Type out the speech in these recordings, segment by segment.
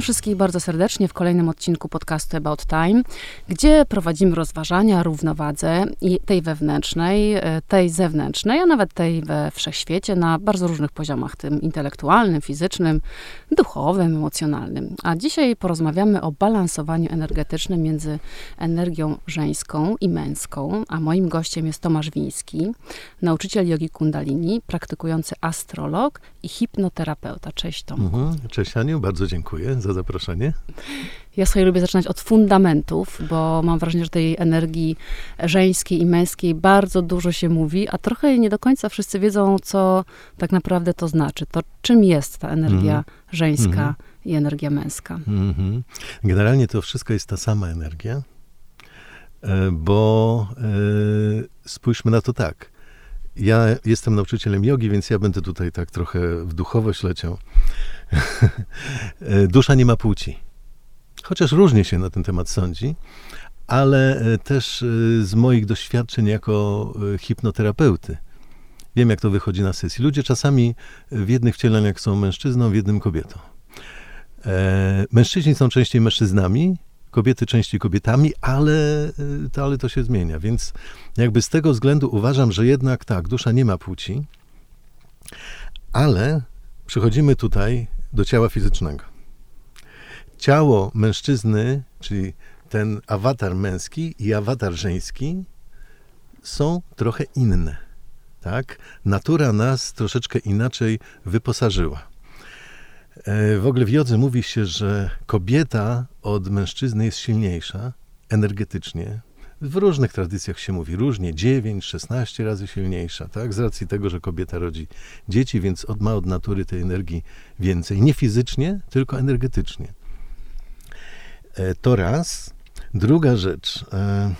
Witam wszystkich bardzo serdecznie w kolejnym odcinku podcastu About Time, gdzie prowadzimy rozważania równowadze tej wewnętrznej, e, tej zewnętrznej, a nawet tej we wszechświecie na bardzo różnych poziomach, tym intelektualnym, fizycznym, duchowym, emocjonalnym. A dzisiaj porozmawiamy o balansowaniu energetycznym między energią żeńską i męską, a moim gościem jest Tomasz Wiński, nauczyciel jogi kundalini, praktykujący astrolog i hipnoterapeuta. Cześć Tomku. Mhm. Cześć Aniu, bardzo dziękuję za zaproszenie. Ja sobie lubię zaczynać od fundamentów, bo mam wrażenie, że tej energii żeńskiej i męskiej bardzo dużo się mówi, a trochę nie do końca wszyscy wiedzą, co tak naprawdę to znaczy. To czym jest ta energia mm. żeńska mm. i energia męska. Mm -hmm. Generalnie to wszystko jest ta sama energia, e, bo e, spójrzmy na to tak. Ja jestem nauczycielem jogi, więc ja będę tutaj tak trochę w duchowość leciał. Dusza nie ma płci. Chociaż różnie się na ten temat sądzi, ale e, też e, z moich doświadczeń jako e, hipnoterapeuty wiem, jak to wychodzi na sesji. Ludzie czasami w jednych wcieleniach są mężczyzną, w jednym kobietą. Mężczyźni są częściej mężczyznami, kobiety częściej kobietami, ale to, ale to się zmienia. Więc jakby z tego względu uważam, że jednak tak, dusza nie ma płci, ale przychodzimy tutaj do ciała fizycznego. Ciało mężczyzny, czyli ten awatar męski i awatar żeński są trochę inne. Tak? Natura nas troszeczkę inaczej wyposażyła. E, w ogóle w jodze mówi się, że kobieta od mężczyzny jest silniejsza energetycznie. W różnych tradycjach się mówi różnie, 9, 16 razy silniejsza, tak? Z racji tego, że kobieta rodzi dzieci, więc od, ma od natury tej energii więcej. Nie fizycznie, tylko energetycznie. E, to raz. Druga rzecz. E,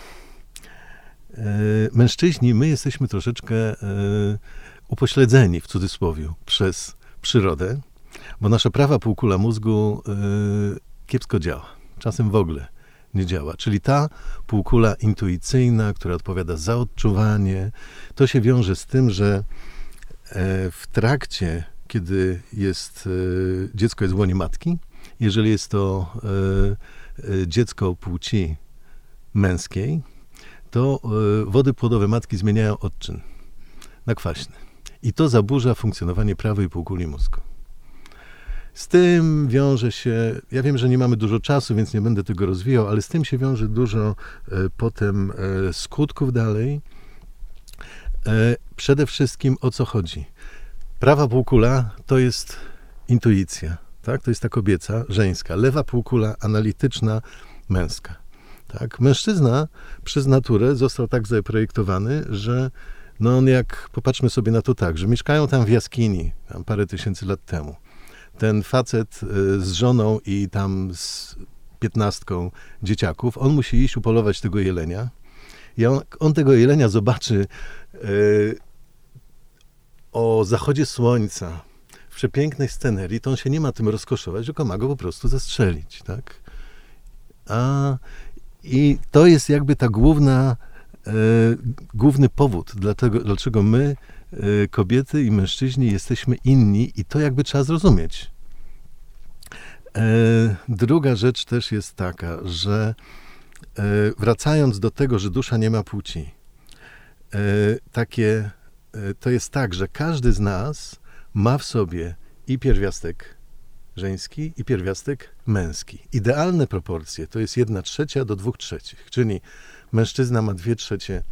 mężczyźni, my jesteśmy troszeczkę upośledzeni, w cudzysłowie, przez przyrodę, bo nasza prawa półkula mózgu e, kiepsko działa. Czasem w ogóle nie działa. Czyli ta półkula intuicyjna, która odpowiada za odczuwanie, to się wiąże z tym, że e, w trakcie, kiedy jest, e, dziecko jest w łonie matki, jeżeli jest to e, dziecko płci męskiej, to wody płodowe matki zmieniają odczyn na kwaśny. I to zaburza funkcjonowanie prawej półkuli mózgu. Z tym wiąże się, ja wiem, że nie mamy dużo czasu, więc nie będę tego rozwijał, ale z tym się wiąże dużo e, potem e, skutków dalej. E, przede wszystkim o co chodzi? Prawa półkula to jest intuicja, tak? To jest ta kobieca, żeńska. Lewa półkula analityczna, męska. Tak? Mężczyzna przez naturę został tak zaprojektowany, że no on jak, popatrzmy sobie na to tak, że mieszkają tam w jaskini tam parę tysięcy lat temu ten facet y, z żoną i tam z piętnastką dzieciaków, on musi iść upolować tego jelenia. I on, on tego jelenia zobaczy yy, o zachodzie słońca, w przepięknej scenerii, to on się nie ma tym rozkoszować, tylko ma go po prostu zastrzelić, tak? A, I to jest jakby ta główna, yy, główny powód, dlatego, dlaczego my kobiety i mężczyźni jesteśmy inni i to jakby trzeba zrozumieć. E, druga rzecz też jest taka, że e, wracając do tego, że dusza nie ma płci, e, takie to jest tak, że każdy z nas ma w sobie i pierwiastek żeński, i pierwiastek męski. Idealne proporcje to jest jedna trzecia do dwóch trzecich, czyli mężczyzna ma dwie trzecie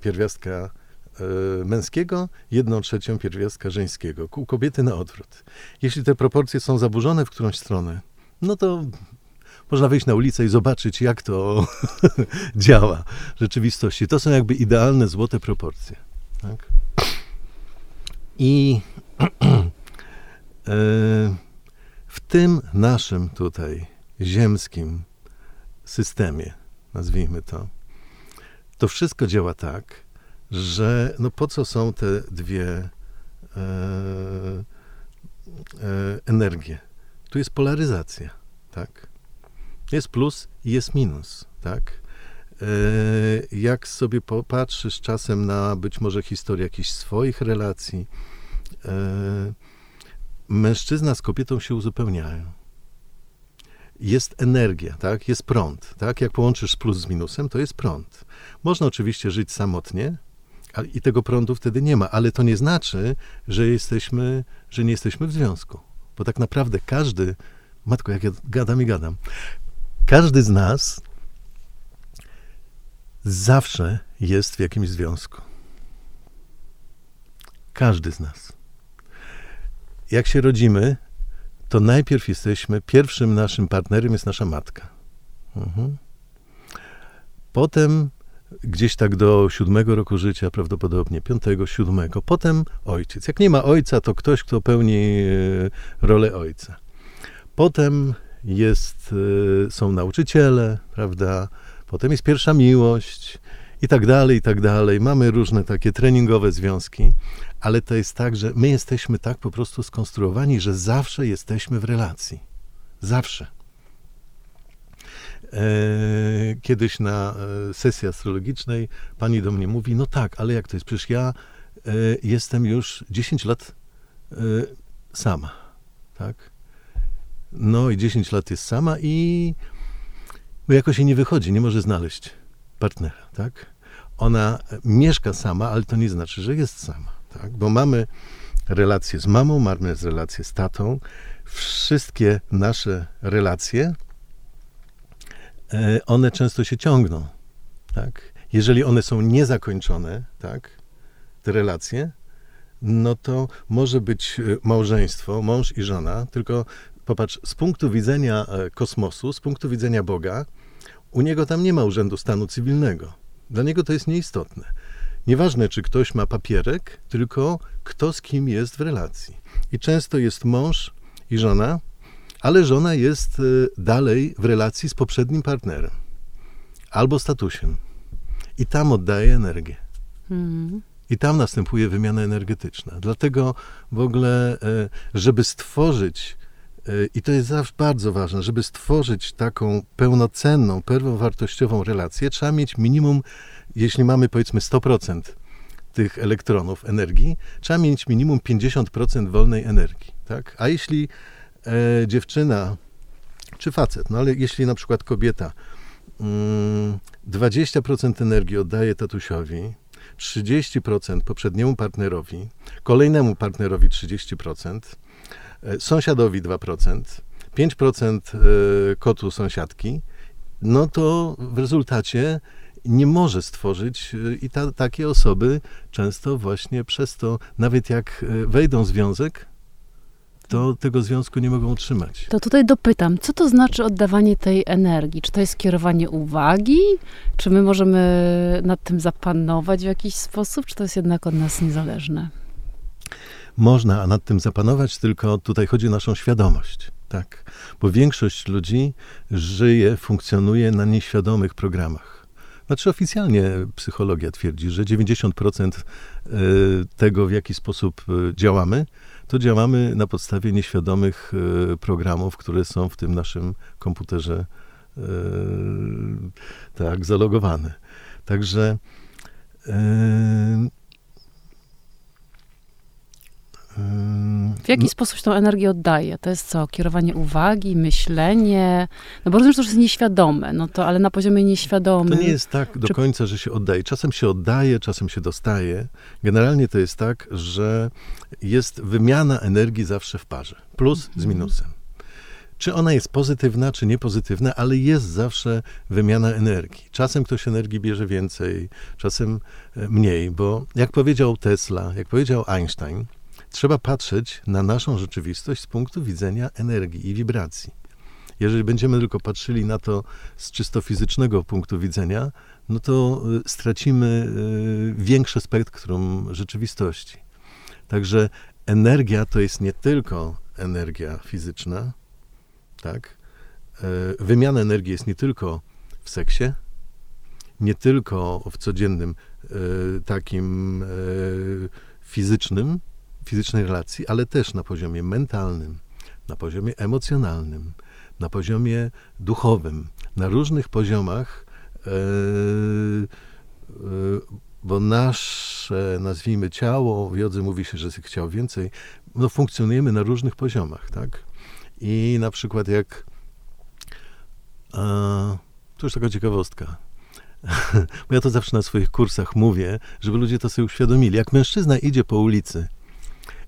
pierwiastka męskiego, jedną trzecią pierwiastka żeńskiego. U kobiety na odwrót. Jeśli te proporcje są zaburzone w którąś stronę, no to można wyjść na ulicę i zobaczyć, jak to działa w rzeczywistości. To są jakby idealne, złote proporcje. Tak? I e, w tym naszym tutaj ziemskim systemie, nazwijmy to, to wszystko działa tak, że no po co są te dwie e, e, energie? Tu jest polaryzacja, tak? Jest plus i jest minus, tak? E, jak sobie popatrzysz czasem na być może historię jakichś swoich relacji, e, mężczyzna z kobietą się uzupełniają. jest energia, tak? Jest prąd, tak? Jak połączysz plus z minusem, to jest prąd. Można oczywiście żyć samotnie i tego prądu wtedy nie ma, ale to nie znaczy, że jesteśmy, że nie jesteśmy w związku. Bo tak naprawdę każdy, matko, jak ja gadam i gadam, każdy z nas zawsze jest w jakimś związku. Każdy z nas. Jak się rodzimy, to najpierw jesteśmy, pierwszym naszym partnerem jest nasza matka. Mhm. Potem gdzieś tak do siódmego roku życia, prawdopodobnie piątego, siódmego, potem ojciec. Jak nie ma ojca, to ktoś, kto pełni e, rolę ojca. Potem jest, e, są nauczyciele, prawda? Potem jest pierwsza miłość i tak dalej, i tak dalej. Mamy różne takie treningowe związki, ale to jest tak, że my jesteśmy tak po prostu skonstruowani, że zawsze jesteśmy w relacji. Zawsze. E, kiedyś na e, sesji astrologicznej pani do mnie mówi, no tak, ale jak to jest? Przecież ja e, jestem już 10 lat sama, tak? No i 10 lat jest sama i bo jakoś nie wychodzi, nie może znaleźć partnera, tak? Ona mieszka sama, ale to nie znaczy, że jest sama, tak? Bo mamy relacje z mamą, mamy relacje z tatą. Wszystkie nasze relacje, one często się ciągną, tak? Jeżeli one są niezakończone, tak? Te relacje, no to może być e, małżeństwo, mąż i żona, tylko popatrz, z punktu widzenia e, kosmosu, z punktu widzenia Boga, u niego tam nie ma urzędu stanu cywilnego. Dla niego to jest nieistotne. Nieważne, czy ktoś ma papierek, tylko kto z kim jest w relacji. I często jest mąż i żona, ale żona jest e, dalej w relacji z poprzednim partnerem albo statusem. I tam oddaje energię. Mm. I tam następuje wymiana energetyczna. Dlatego w ogóle, e, żeby stworzyć E, I to jest zawsze bardzo ważne, żeby stworzyć taką pełnocenną, pełnowartościową relację, trzeba mieć minimum, jeśli mamy powiedzmy 100% tych elektronów energii, trzeba mieć minimum 50% wolnej energii. Tak? A jeśli e, dziewczyna czy facet, no ale jeśli na przykład kobieta mm, 20% energii oddaje tatusiowi, 30% poprzedniemu partnerowi, kolejnemu partnerowi 30%, E, sąsiadowi 2%, 5% e, kotu sąsiadki, no to w rezultacie nie może stworzyć e, i ta, takie osoby często właśnie przez to, nawet jak wejdą w związek, to tego związku nie mogą utrzymać. To tutaj dopytam, co to znaczy oddawanie tej energii? Czy to jest kierowanie uwagi? Czy my możemy nad tym zapanować w jakiś sposób? Czy to jest jednak od nas niezależne? można nad tym zapanować, tylko tutaj chodzi o naszą świadomość. Tak, bo większość ludzi żyje, funkcjonuje na nieświadomych programach. Znaczy oficjalnie psychologia twierdzi, że 90% e, tego, w jaki sposób e, działamy, to działamy na podstawie nieświadomych e, programów, które są w tym naszym komputerze tak zalogowane. Także w jaki no. sposób tą energię oddaje? To jest co? Kierowanie uwagi, myślenie? No bo rozumiem, że to jest nieświadome, no to, ale na poziomie nieświadomym. To nie jest tak do czy... końca, że się oddaje. Czasem się oddaje, czasem się dostaje. Generalnie to jest tak, że jest wymiana energii zawsze w parze. Plus z mhm. minusem. Czy ona jest pozytywna, czy niepozytywna, ale jest zawsze wymiana energii. Czasem ktoś energii bierze więcej, czasem e, mniej, bo jak powiedział Tesla, jak powiedział Einstein, Trzeba patrzeć na naszą rzeczywistość z punktu widzenia energii i wibracji. Jeżeli będziemy tylko patrzyli na to z czysto fizycznego punktu widzenia, no to y, stracimy y, większe spektrum rzeczywistości. Także energia to jest nie tylko energia fizyczna, tak? E, wymiana energii jest nie tylko w seksie, nie tylko w codziennym takim fizycznym, fizycznej relacji, ale też na poziomie mentalnym, na poziomie emocjonalnym, na poziomie duchowym, na różnych poziomach, e, e, bo nasze, nazwijmy ciało, w jodze mówi się, że jest chciał więcej, no funkcjonujemy na różnych poziomach, tak? I na przykład jak to już taka ciekawostka. Bo ja to zawsze na swoich kursach mówię, żeby ludzie to sobie uświadomili. Jak mężczyzna idzie po ulicy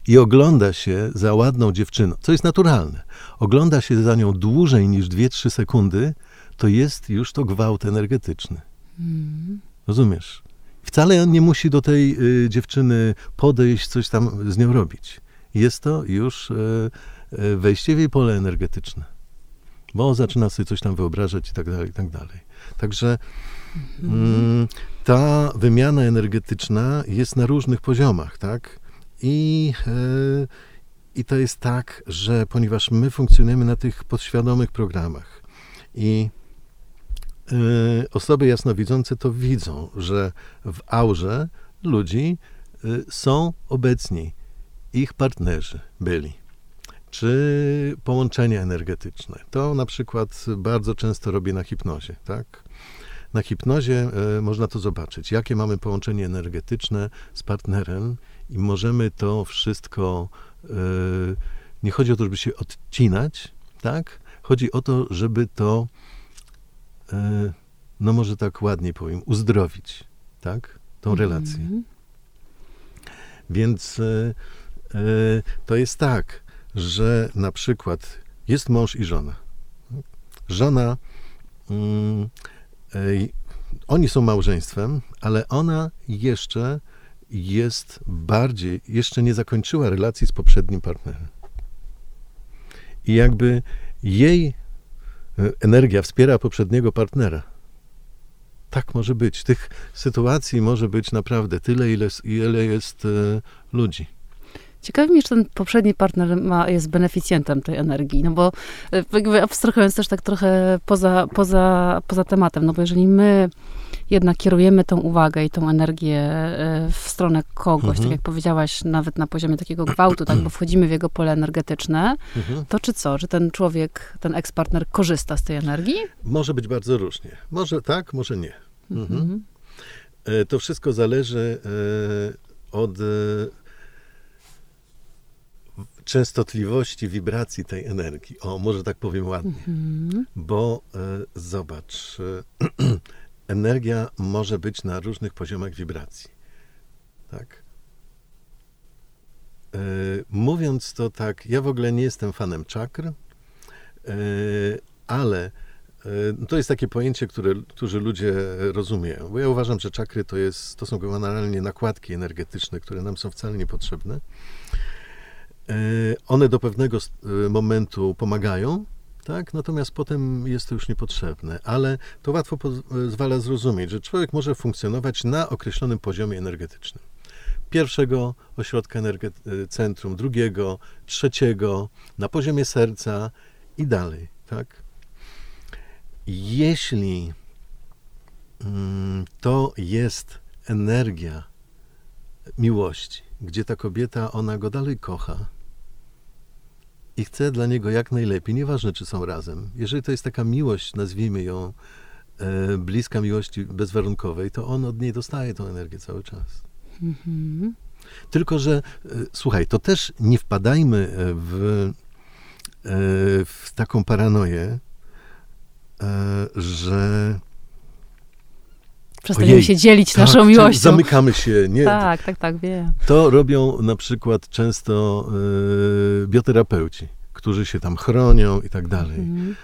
i ogląda się za ładną dziewczyną, co jest naturalne, ogląda się za nią dłużej niż 2-3 sekundy, to jest już to gwałt energetyczny. Mm. Rozumiesz? Wcale on nie musi do tej y, dziewczyny podejść, coś tam z nią robić. Jest to już y, y, wejście w jej pole energetyczne. Bo zaczyna sobie coś tam wyobrażać i tak dalej, i tak dalej. Także mm, ta wymiana energetyczna jest na różnych poziomach, tak? I, y, I to jest tak, że ponieważ my funkcjonujemy na tych podświadomych programach i Y, osoby jasnowidzące to widzą, że w aurze ludzi y, są obecni ich partnerzy byli. Czy połączenia energetyczne. To na przykład bardzo często robię na hipnozie, tak? Na hipnozie y, można to zobaczyć, jakie mamy połączenie energetyczne z partnerem i możemy to wszystko, nie chodzi o to, żeby się odcinać, tak? Chodzi o to, żeby to E, no może tak ładniej powiem, uzdrowić, tak? Tą mhm. relację. Mm -hmm. Więc e, e, to jest tak, że na przykład jest mąż i żona. Żona, mm, e, oni są małżeństwem, ale ona jeszcze jest bardziej, jeszcze nie zakończyła relacji z poprzednim partnerem. I jakby jej E, energia wspiera poprzedniego partnera. Tak może być. Tych sytuacji może być naprawdę tyle, ile, ile jest e, ludzi. Ciekawi mnie, czy ten poprzedni partner ma, jest beneficjentem tej energii, no bo e, jakby abstrahując też tak trochę poza, poza, poza tematem, no bo jeżeli my jednak kierujemy tą uwagę i tą energię e, w stronę kogoś, tak mhm. tak jak powiedziałaś, nawet na poziomie takiego gwałtu, tak, bo wchodzimy w jego pole energetyczne, mhm. to czy co? Czy ten człowiek, ten ekspartner korzysta z tej energii? Może być bardzo różnie. Może tak, może nie. Mhm. mhm. E, to wszystko zależy od częstotliwości wibracji tej energii. O, może tak powiem ładnie. Mhm. Bo zobacz, energia może być na różnych poziomach wibracji. Tak? E, mówiąc to tak, ja w ogóle nie jestem fanem czakr, e, ale e, to jest takie pojęcie, które którzy ludzie rozumieją. Bo ja uważam, że czakry to, jest, to są generalnie nakładki energetyczne, które nam są wcale niepotrzebne. One do pewnego momentu pomagają, tak? Natomiast potem jest to już niepotrzebne, ale to łatwo pozwala zrozumieć, że człowiek może funkcjonować na określonym poziomie energetycznym. Pierwszego ośrodka centrum, drugiego, trzeciego, na poziomie serca i dalej, tak? Jeśli mm, to jest energia miłości, gdzie ta kobieta, ona go dalej kocha, i chcę dla niego jak najlepiej, nieważne czy są razem. Jeżeli to jest taka miłość, nazwijmy ją e, bliska miłości bezwarunkowej, to on od niej dostaje tą energię cały czas. Mhm. Tylko, że e, słuchaj, to też nie wpadajmy e, w, e, w taką paranoję, że Przestaniemy Ojej, się dzielić tak, naszą miłością. Zamykamy się, nie? Tak, tak, tak, wiem. To robią na przykład często y, bioterapeuci, którzy się tam chronią i tak dalej. Mhm.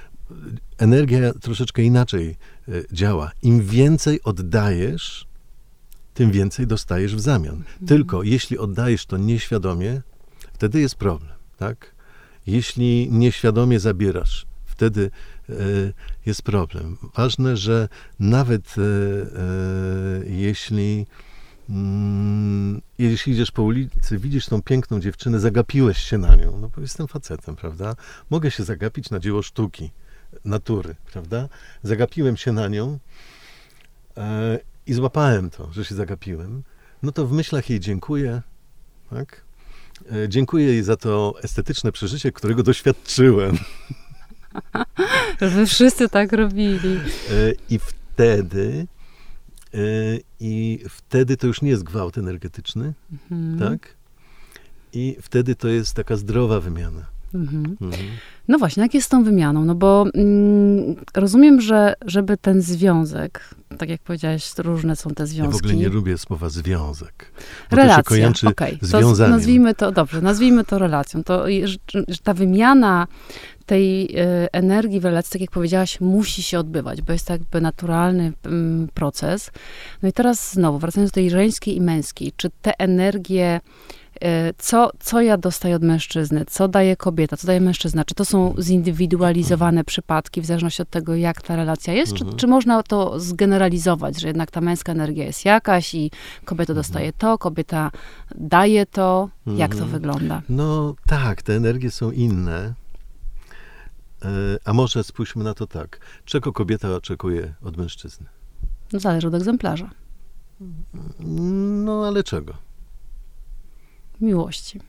Energia troszeczkę inaczej y, działa. Im więcej oddajesz, tym więcej dostajesz w zamian. Mhm. Tylko jeśli oddajesz to nieświadomie, wtedy jest problem, tak? Jeśli nieświadomie zabierasz, wtedy e, jest problem. Ważne, że nawet e, e, jeśli mm, jeśli idziesz po ulicy, widzisz tą piękną dziewczynę, zagapiłeś się na nią, no bo jestem facetem, prawda? Mogę się zagapić na dzieło sztuki, natury, prawda? Zagapiłem się na nią i złapałem to, że się zagapiłem. No to w myślach jej dziękuję, tak? Dziękuję jej za to estetyczne przeżycie, którego doświadczyłem. Wy wszyscy tak robili. E, I wtedy e, i wtedy to już nie jest gwałt energetyczny, mhm. tak? I wtedy to jest taka zdrowa wymiana. Mhm. Mhm. No właśnie, jak jest z tą wymianą? No bo mm, rozumiem, że żeby ten związek, tak jak powiedziałeś, różne są te związki. Ja w ogóle nie lubię słowa związek. Relacja, okej. Okay. Nazwijmy to, dobrze, nazwijmy to relacją. To, że ta wymiana tej y, energii w relacji, tak jak powiedziałaś, musi się odbywać, bo jest to jakby naturalny mm, proces. No i teraz znowu, wracając do tej żeńskiej i męskiej, czy te energie E, co, co ja dostaję od mężczyzny, co daje kobieta, co daje mężczyzna. Czy to są zindywidualizowane przypadki, w zależności od tego, jak ta relacja jest, mhm. czy, czy można to zgeneralizować, że jednak ta męska energia jest jakaś i kobieta mhm. dostaje to, kobieta daje to. Jak to mhm. wygląda? No tak, te energie są inne. E, a może spójrzmy na to tak. Czego kobieta oczekuje od mężczyzny? No, zależy od egzemplarza. No ale czego? miłości.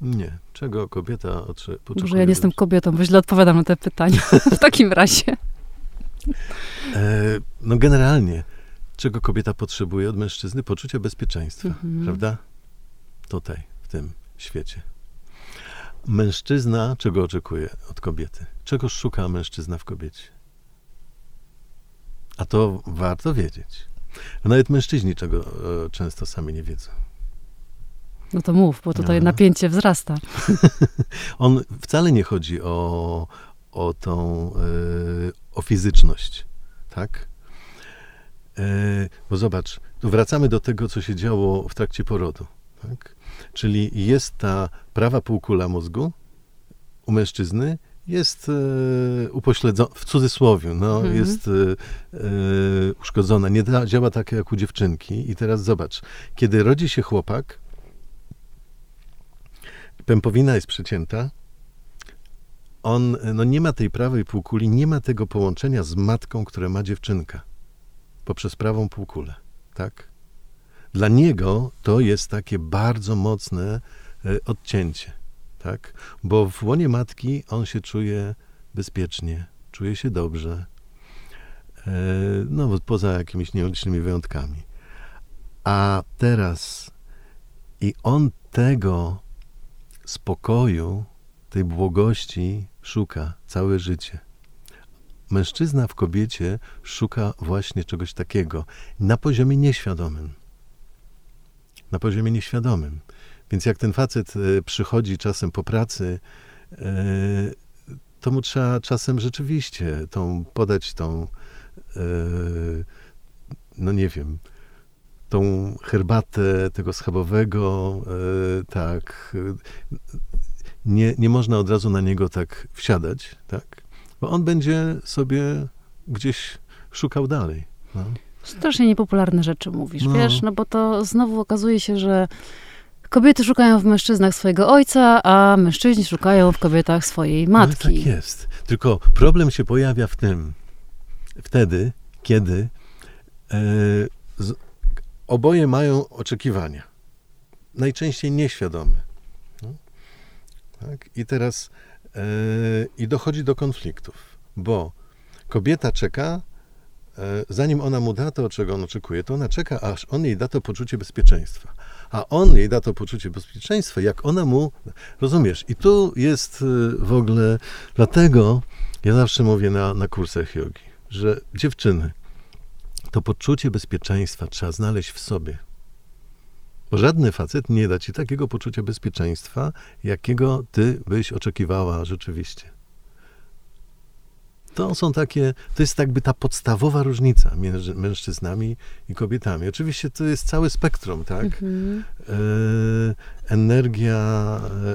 Nie. Czego kobieta otrzymuje? Może ja nie jestem kobietą, bo źle odpowiadam na te pytania w takim razie. E, no generalnie, czego kobieta potrzebuje od mężczyzny? Poczucia bezpieczeństwa, mhm. prawda? Tutaj, w tym świecie. Mężczyzna czego oczekuje od kobiety? Czego szuka mężczyzna w kobiecie? A to warto wiedzieć. Nawet mężczyźni czego e, często sami nie wiedzą. No to mów, bo tutaj no. napięcie wzrasta. On wcale nie chodzi o, o tą, y, o fizyczność, tak? Y, bo zobacz, wracamy do tego, co się działo w trakcie porodu, tak? Czyli jest ta prawa półkula mózgu u mężczyzny, jest e, upośledzona, w cudzysłowie, no, mhm. jest e, uszkodzona, nie da, działa tak jak u dziewczynki. I teraz zobacz, kiedy rodzi się chłopak, pępowina jest przecięta, on no nie ma tej prawej półkuli, nie ma tego połączenia z matką, które ma dziewczynka poprzez prawą półkulę, tak? Dla niego to jest takie bardzo mocne e, odcięcie, tak? Bo w łonie matki on się czuje bezpiecznie, czuje się dobrze, e, no poza jakimiś nielicznymi wyjątkami. A teraz i on tego spokoju, tej błogości szuka całe życie. Mężczyzna w kobiecie szuka właśnie czegoś takiego na poziomie nieświadomym. Na poziomie nieświadomym. Więc jak ten facet e, przychodzi czasem po pracy, e, to mu trzeba czasem rzeczywiście tą, podać tą, e, no nie wiem, tą herbatę tego schabowego, tak, nie, nie można od razu na niego tak wsiadać, tak, bo on będzie sobie gdzieś szukał dalej. No. Strasznie niepopularne rzeczy mówisz, no. wiesz, no bo to znowu okazuje się, że kobiety szukają w mężczyznach swojego ojca, a mężczyźni szukają w kobietach swojej matki. No tak jest. Tylko problem się pojawia w tym, wtedy, kiedy e, z, oboje mają oczekiwania. Najczęściej nieświadome. No. Tak? I teraz yy, i dochodzi do konfliktów, bo kobieta czeka, zanim ona mu da to, czego on oczekuje, to ona czeka, aż on jej da to poczucie bezpieczeństwa. A on jej da to poczucie bezpieczeństwa, jak ona mu, rozumiesz? I tu jest yy, w ogóle, dlatego ja zawsze mówię na, na kursach jogi, że dziewczyny, to poczucie bezpieczeństwa trzeba znaleźć w sobie. Bo żadny facet nie da ci takiego poczucia bezpieczeństwa, jakiego ty byś oczekiwała rzeczywiście. To są takie, to jest jakby ta podstawowa różnica między mężczyznami i kobietami. Oczywiście to jest całe spektrum, tak? Mhm. E, energia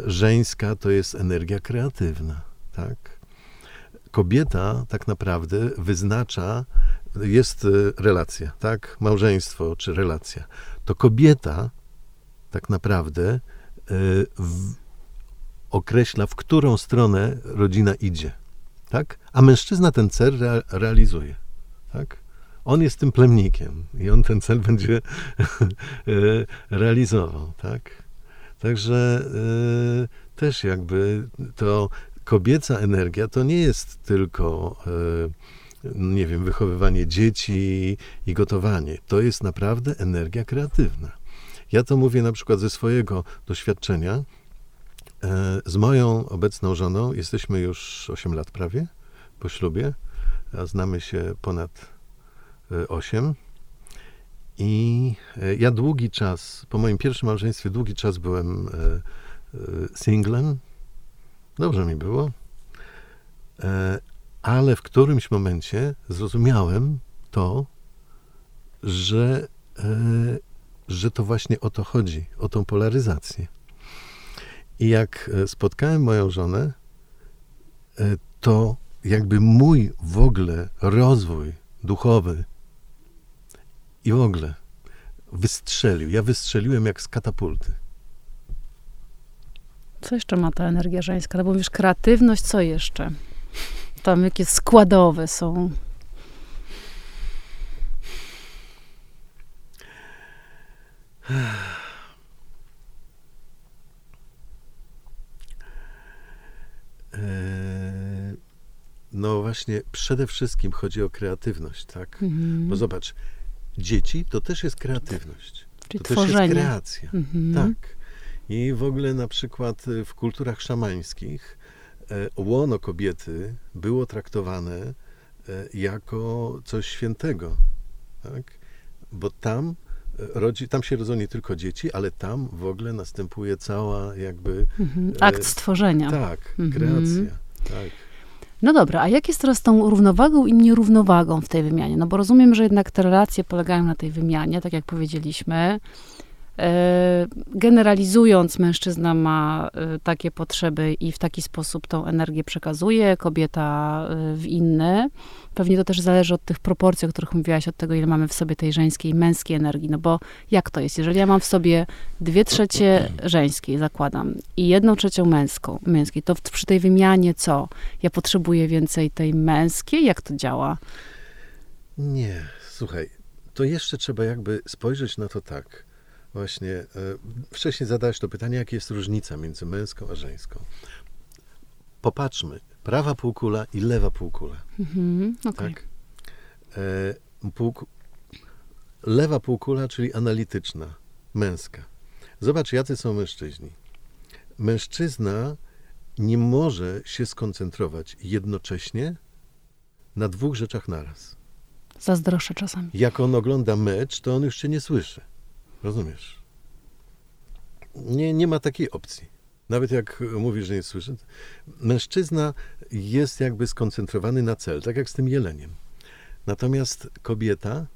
e, żeńska to jest energia kreatywna, tak? Kobieta tak naprawdę wyznacza jest e, relacja, tak? Małżeństwo czy relacja. To kobieta tak naprawdę w, określa, w którą stronę rodzina idzie, tak? A mężczyzna ten cel re, realizuje, tak? On jest tym plemnikiem i on ten cel będzie e, realizował, tak? Także też jakby to kobieca energia to nie jest tylko nie wiem, wychowywanie dzieci i gotowanie. To jest naprawdę energia kreatywna. Ja to mówię na przykład ze swojego doświadczenia. E, z moją obecną żoną jesteśmy już 8 lat prawie po ślubie, a znamy się ponad e, 8. I e, ja długi czas, po moim pierwszym małżeństwie, długi czas byłem e, e, singlem. Dobrze mi było. E, ale w którymś momencie zrozumiałem to, że, e, że to właśnie o to chodzi, o tą polaryzację. I jak e, spotkałem moją żonę, e, to jakby mój w ogóle rozwój duchowy i w ogóle wystrzelił. Ja wystrzeliłem jak z katapulty. Co jeszcze ma ta energia żeńska? No bo mówisz kreatywność, co jeszcze? Tam jakie składowe są. No właśnie, przede wszystkim chodzi o kreatywność, tak? Mhm. Bo zobacz, dzieci to też jest kreatywność. Czyli to też jest tworzenie. kreacja. Mhm. Tak. I w ogóle na przykład y, w kulturach szamańskich e, łono kobiety było traktowane e, jako coś świętego. Tak? Bo tam, rodzi, tam się rodzą nie tylko dzieci, ale tam w ogóle następuje cała jakby Mhm. e, Akt stworzenia. tak, Mhm. kreacja. Tak. No dobra, a jak jest teraz z tą równowagą i nierównowagą w tej wymianie? No bo rozumiem, że jednak te relacje polegają na tej wymianie, tak jak powiedzieliśmy. E, Generalizując, mężczyzna ma e, takie potrzeby i w taki sposób tą energię przekazuje, kobieta e, w inny. Pewnie to też zależy od tych proporcji, o których mówiłaś, od tego, ile mamy w sobie tej żeńskiej i męskiej energii. No bo jak to jest? Jeżeli ja mam w sobie dwie trzecie żeńskiej, zakładam, i jedną trzecią męską, męskiej, to przy tej wymianie co? Ja potrzebuję więcej tej męskiej? Jak to działa? Nie, słuchaj, to jeszcze trzeba jakby spojrzeć na to tak. Właśnie, e, wcześniej zadałeś to pytanie, jaka jest różnica między męską a żeńską. Popatrzmy, prawa półkula i lewa półkula, Mhm, okej. tak? E, półku... Lewa półkula, czyli analityczna, męska. Zobacz, jacy są mężczyźni. Mężczyzna nie może się skoncentrować jednocześnie na dwóch rzeczach naraz. Zazdroszczę czasami. Jak on ogląda mecz, to on już cię nie słyszy. Rozumiesz? Nie, nie ma takiej opcji. Nawet jak mówisz, że nie słyszy. Mężczyzna jest jakby skoncentrowany na cel, tak jak z tym jeleniem. Natomiast kobieta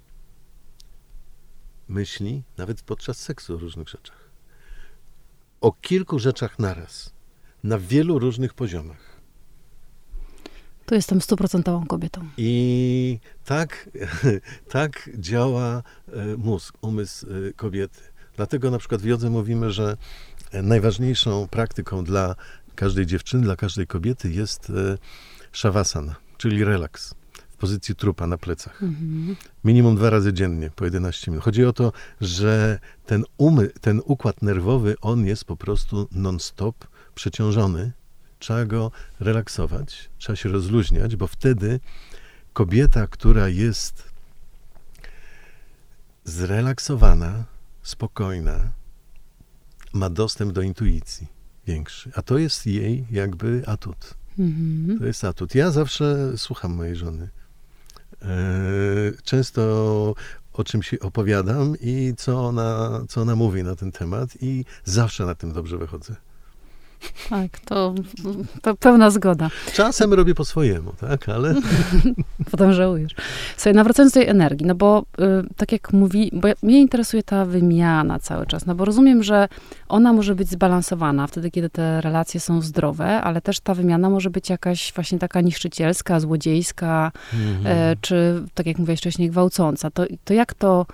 myśli, nawet podczas seksu, o różnych rzeczach. O kilku rzeczach naraz. Na wielu różnych poziomach. To jestem stuprocentową kobietą. I tak, tak działa e, mózg, umysł e, kobiety. Dlatego na przykład w jodze mówimy, że e, najważniejszą praktyką dla każdej dziewczyny, dla każdej kobiety jest shavasana, czyli relaks w pozycji trupa na plecach. Mhm. Minimum dwa razy dziennie, po 11 minut. Chodzi o to, że ten, umy, ten układ nerwowy, on jest po prostu non-stop przeciążony. Trzeba go relaksować, trzeba się rozluźniać, bo wtedy kobieta, która jest zrelaksowana, spokojna, ma dostęp do intuicji większy. A to jest jej jakby atut. Mhm. To jest atut. Ja zawsze słucham mojej żony. E, Często o czym się opowiadam i co ona, co ona mówi na ten temat i zawsze na tym dobrze wychodzę. Tak, to, to pełna zgoda. Czasem robię po swojemu, tak, ale Potem żałujesz. Słuchaj, nawracając do tej energii, no bo y, tak jak mówi, bo ja, mnie interesuje ta wymiana cały czas, no bo rozumiem, że ona może być zbalansowana wtedy, kiedy te relacje są zdrowe, ale też ta wymiana może być jakaś właśnie taka niszczycielska, złodziejska, e, czy tak jak mówiłeś wcześniej, gwałcąca. To, to jak to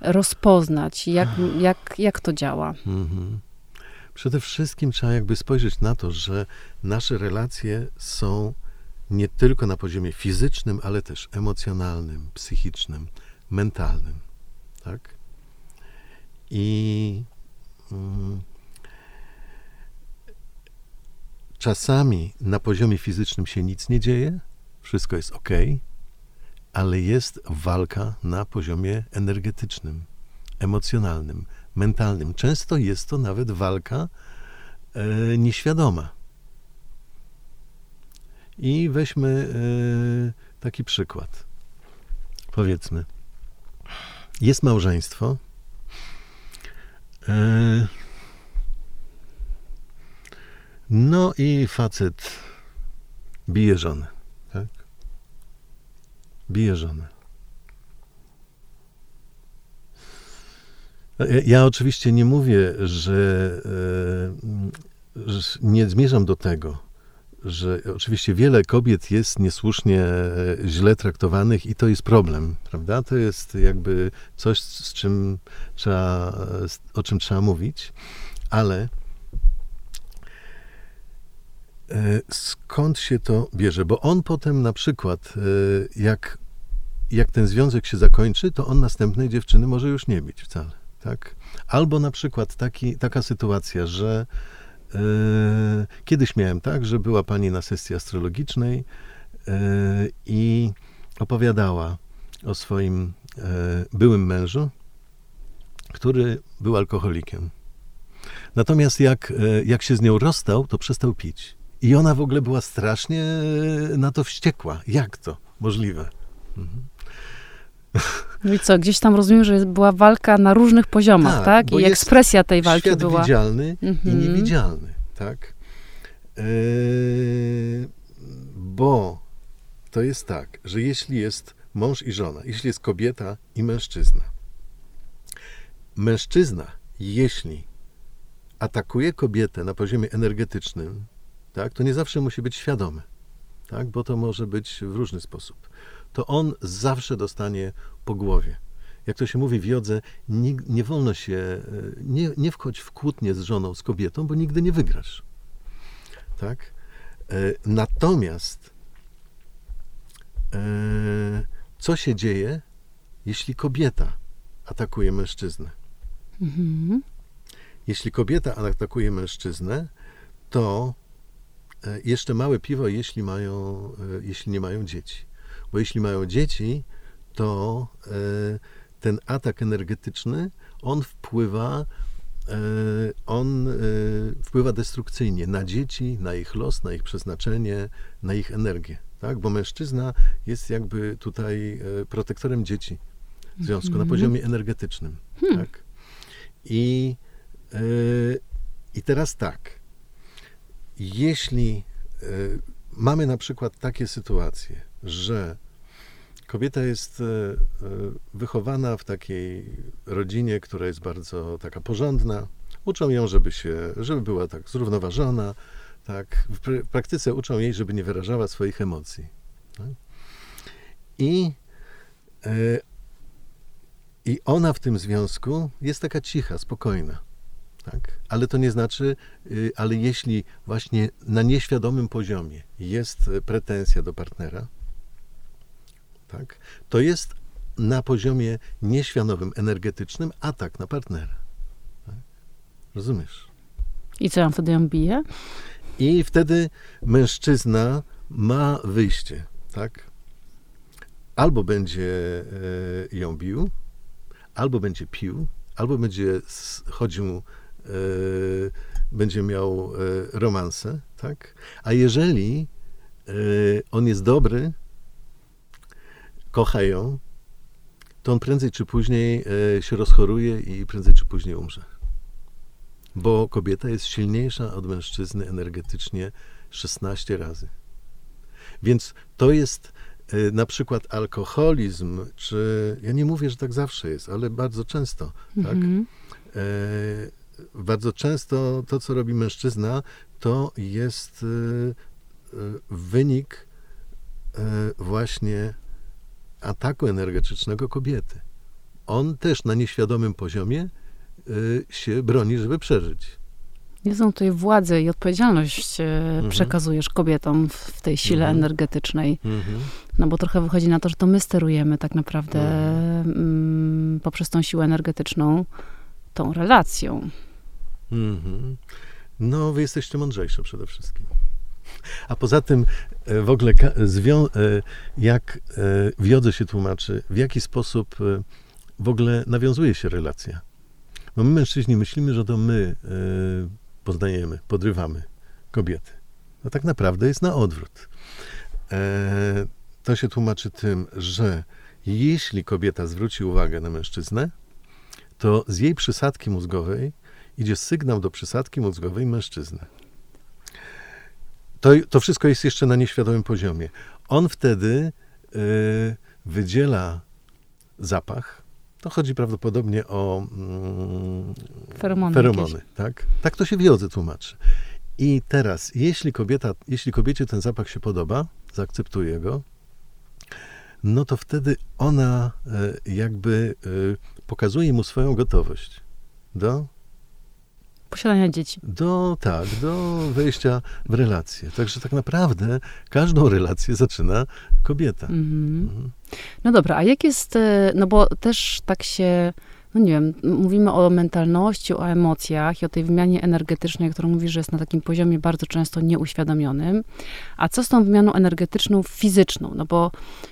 rozpoznać? Jak, jak, jak to działa? Mhm. Przede wszystkim trzeba jakby spojrzeć na to, że nasze relacje są nie tylko na poziomie fizycznym, ale też emocjonalnym, psychicznym, mentalnym. Tak? I mm, czasami na poziomie fizycznym się nic nie dzieje, wszystko jest ok, ale jest walka na poziomie energetycznym, emocjonalnym, mentalnym. Często jest to nawet walka e, nieświadoma. I weźmy e, taki przykład. Powiedzmy, jest małżeństwo. E, no i facet bije żonę, tak? Bije żonę. Ja oczywiście nie mówię, że, e, że nie zmierzam do tego, że oczywiście wiele kobiet jest niesłusznie e, źle traktowanych i to jest problem, prawda? To jest jakby coś, z czym trzeba, o czym trzeba mówić, ale e, skąd się to bierze? Bo on potem na przykład, jak, jak ten związek się zakończy, to on następnej dziewczyny może już nie mieć wcale. Tak? Albo na przykład taki, taka sytuacja, że yy, kiedyś miałem tak, że była pani na sesji astrologicznej yy, i opowiadała o swoim yy, byłym mężu, który był alkoholikiem. Natomiast jak, jak się z nią rozstał, to przestał pić. I ona w ogóle była strasznie na to wściekła. Jak to możliwe? Mhm. No i co, gdzieś tam rozumiem, że była walka na różnych poziomach, tak? tak? I ekspresja tej walki świat była. widzialny mhm. i niewidzialny, tak? Yy, bo to jest tak, że jeśli jest mąż i żona, jeśli jest kobieta i mężczyzna, mężczyzna, jeśli atakuje kobietę na poziomie energetycznym, tak, to nie zawsze musi być świadomy, tak, bo to może być w różny sposób to on zawsze dostanie po głowie. Jak to się mówi w jodze, nie, nie wolno się, e, nie, nie wchodź w kłótnię z żoną, z kobietą, bo nigdy nie wygrasz. Tak? E, natomiast e, co się dzieje, jeśli kobieta atakuje mężczyznę? Mhm. Jeśli kobieta atakuje mężczyznę, to jeszcze małe piwo, jeśli, mają, jeśli nie mają dzieci. Bo jeśli mają dzieci, to e, ten atak energetyczny, on wpływa, e, on e, wpływa destrukcyjnie na dzieci, na ich los, na ich przeznaczenie, na ich energię. Tak? Bo mężczyzna jest jakby tutaj protektorem dzieci w związku mm -hmm. na mhm. poziomie energetycznym. Hmm. Tak? I, I teraz tak, jeśli mamy na przykład takie sytuacje, że kobieta jest e, e, wychowana w takiej rodzinie, która jest bardzo taka porządna. Uczą ją, żeby się, żeby była tak zrównoważona, tak. W praktyce uczą jej, żeby nie wyrażała swoich emocji. Tak? I, e, I ona w tym związku jest taka cicha, spokojna. Tak? Ale to nie znaczy, y, ale jeśli właśnie na nieświadomym poziomie jest pretensja do partnera, tak, to jest na poziomie nieświadomym, energetycznym atak na partnera. Tak? Rozumiesz? I co, on wtedy ją bije? I wtedy mężczyzna ma wyjście, tak? Albo będzie e, ją bił, albo będzie pił, albo będzie chodził, e, będzie miał e, romanse, tak? A jeżeli on jest dobry, kocha ją, to on prędzej czy później e, się rozchoruje i prędzej czy później umrze. Bo kobieta jest silniejsza od mężczyzny energetycznie 16 razy. Więc to jest e, na przykład alkoholizm, czy ja nie mówię, że tak zawsze jest, ale bardzo często, tak? Mhm. E, bardzo często to, co robi mężczyzna, to jest wynik właśnie ataku energetycznego kobiety. On też na nieświadomym poziomie y, się broni, żeby przeżyć. Niezłą tutaj władzę i odpowiedzialność y, mhm. przekazujesz kobietom w, w tej sile mhm. energetycznej. Mhm. No bo trochę wychodzi na to, że to my sterujemy tak naprawdę mhm. mm, poprzez tą siłę energetyczną tą relacją. Mhm. No, wy jesteście mądrzejsze przede wszystkim. A poza tym e, w ogóle e, jak e, w jodze się tłumaczy, w jaki sposób w ogóle nawiązuje się relacja. Bo my mężczyźni myślimy, że to my poznajemy, podrywamy kobiety. No tak naprawdę jest na odwrót. To się tłumaczy tym, że jeśli kobieta zwróci uwagę na mężczyznę, to z jej przysadki mózgowej idzie sygnał do przysadki mózgowej mężczyzny. To, to wszystko jest jeszcze na nieświadomym poziomie. On wtedy y, wydziela zapach. To chodzi prawdopodobnie o mm, Feromony feromony tak? tak to się w jodze tłumaczy. I teraz, jeśli kobieta, jeśli kobiecie ten zapach się podoba, zaakceptuje go, no to wtedy ona e, jakby e, pokazuje mu swoją gotowość do, Posiadania dzieci. do, tak, do wejścia w relację. Także tak naprawdę każdą relację zaczyna kobieta. Mhm. Mhm. No dobra, a jak jest, e, no bo też tak się, no nie wiem, mówimy o mentalności, o emocjach i o tej wymianie energetycznej, którą mówisz, że jest na takim poziomie bardzo często nieuświadomionym. A co z tą wymianą energetyczną fizyczną? No bo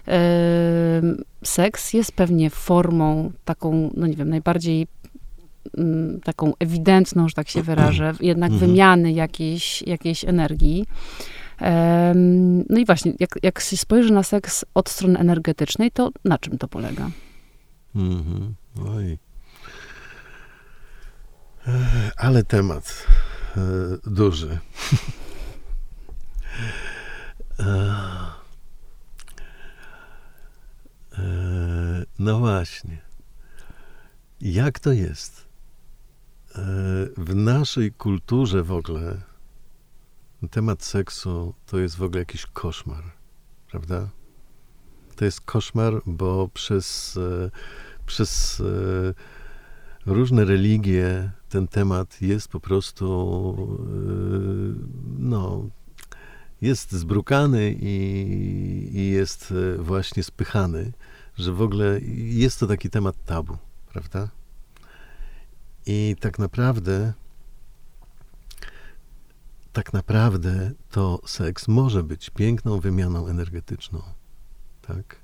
e, seks jest pewnie formą taką, no nie wiem, najbardziej taką ewidentną, że tak się wyrażę, jednak Mhm. wymiany jakiejś, jakiejś energii. No i właśnie, jak, jak się spojrzy na seks od strony energetycznej, to na czym to polega? Mhm. Oj. Ale temat e, duży. Ech. E, No właśnie. Jak to jest? W naszej kulturze w ogóle temat seksu to jest w ogóle jakiś koszmar, prawda? To jest koszmar, bo przez, e, przez e, różne religie ten temat jest po prostu e, no, jest zbrukany i, i jest właśnie spychany, że w ogóle jest to taki temat tabu, prawda? I tak naprawdę tak naprawdę to seks może być piękną wymianą energetyczną tak?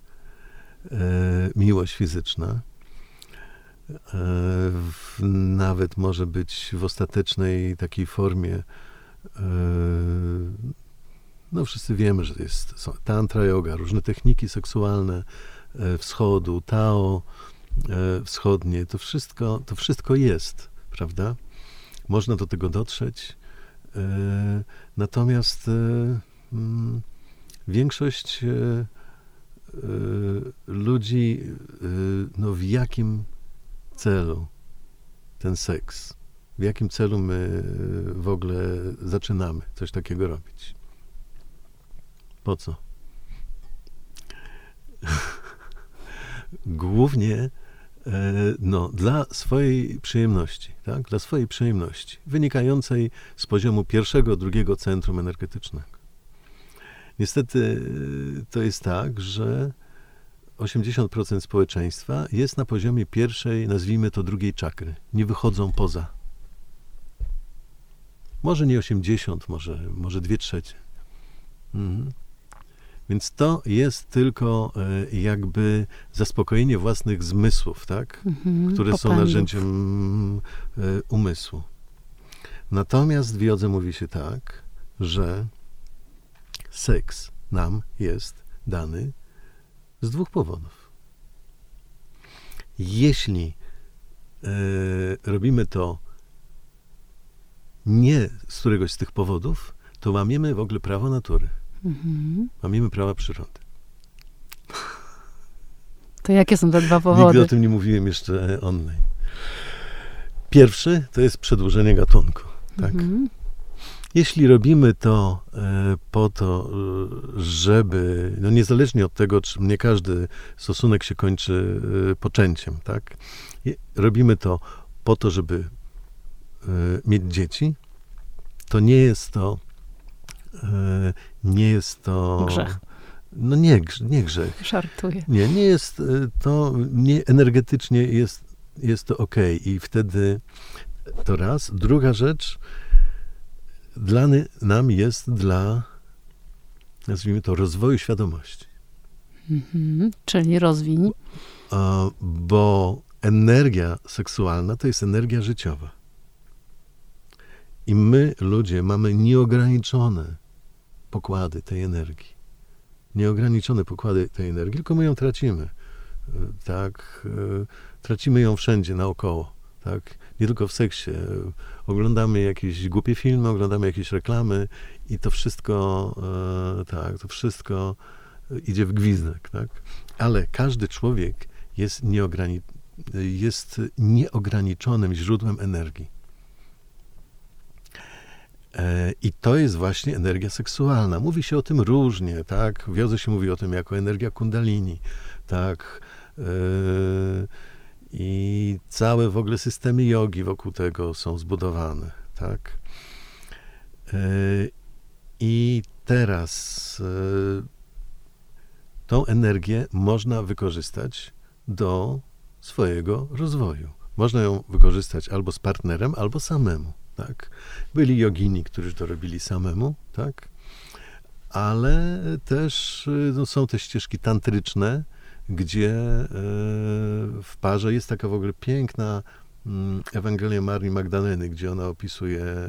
E, miłość fizyczna. E, w, nawet może być w ostatecznej takiej formie. E, no wszyscy wiemy, że jest tantra yoga, różne techniki seksualne e, wschodu, Tao wschodnie, to wszystko, to wszystko jest, prawda? Można do tego dotrzeć. E, natomiast e, mm, większość e, ludzi, no w jakim celu ten seks, w jakim celu my w ogóle zaczynamy coś takiego robić. Po co? Głównie e, no, dla swojej przyjemności, tak? Dla swojej przyjemności, wynikającej z poziomu pierwszego, drugiego centrum energetycznego. Niestety y, to jest tak, że 80% społeczeństwa jest na poziomie pierwszej, nazwijmy to drugiej czakry. Nie wychodzą poza. Może nie 80, może, może 2 trzecie. Mhm. Więc to jest tylko e, jakby zaspokojenie własnych zmysłów, tak? Mhm, które są narzędziem e, umysłu. Natomiast w jodze mówi się tak, że seks nam jest dany z dwóch powodów. Jeśli e, robimy to nie z któregoś z tych powodów, to łamiemy w ogóle prawo natury, Mhm. łamiemy prawa przyrody. To jakie są te dwa Nigdy o powody? tym nie mówiłem jeszcze online. Pierwszy to jest przedłużenie gatunku. Tak? Mhm. Jeśli robimy to e, po to, e, żeby, no niezależnie od tego, czy nie każdy stosunek się kończy e, poczęciem, tak? Robimy to po to, żeby mieć dzieci, to nie jest to, nie jest to... Grzech. No nie, nie grzech. Żartuję. Nie, nie jest e, to, nie, energetycznie jest, jest to ok. I wtedy to raz. Druga rzecz, dla nam jest dla, nazwijmy to, rozwoju świadomości. Mhm. Czyli rozwiń. Bo energia seksualna to jest energia życiowa. I my, ludzie, mamy nieograniczone pokłady tej energii. Nieograniczone pokłady tej energii, tylko my ją tracimy. E, tak, e, tracimy ją wszędzie naokoło. Tak? Nie tylko w seksie. Oglądamy jakieś głupie filmy, oglądamy jakieś reklamy i to wszystko, e, tak, to wszystko idzie w gwizdek, tak? Ale każdy człowiek jest, nieograni jest nieograniczonym źródłem energii. E, I to jest właśnie energia seksualna. Mówi się o tym różnie, tak? W się mówi o tym jako energia kundalini, tak? E, I całe w ogóle systemy jogi wokół tego są zbudowane, tak? E, I teraz tą energię można wykorzystać do swojego rozwoju. Można ją wykorzystać albo z partnerem, albo samemu tak. Byli jogini, którzy to robili samemu, tak. Ale też no, są te ścieżki tantryczne, gdzie e, w parze jest taka w ogóle piękna mm, Ewangelia Marii Magdaleny, gdzie ona opisuje e,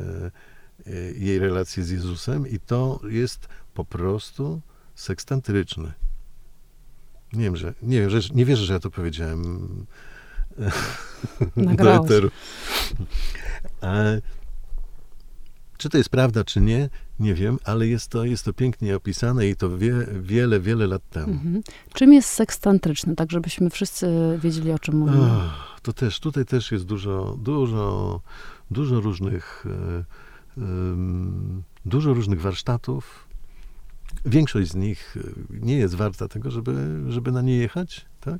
jej relacje z Jezusem i to jest po prostu seks tantryczny. Nie wiem, że, nie wiem, że, nie wierzę, że ja to powiedziałem do eteru. Czy to jest prawda, czy nie, nie wiem, ale jest to, jest to pięknie opisane i to wie, wiele, wiele lat temu. Mhm. Czym jest seks tantryczny, tak żebyśmy wszyscy wiedzieli, o czym mówimy? Oh, to też, tutaj też jest dużo, dużo, dużo różnych, um, dużo różnych warsztatów. Większość z nich e, nie jest warta tego, żeby, żeby na nie jechać, tak?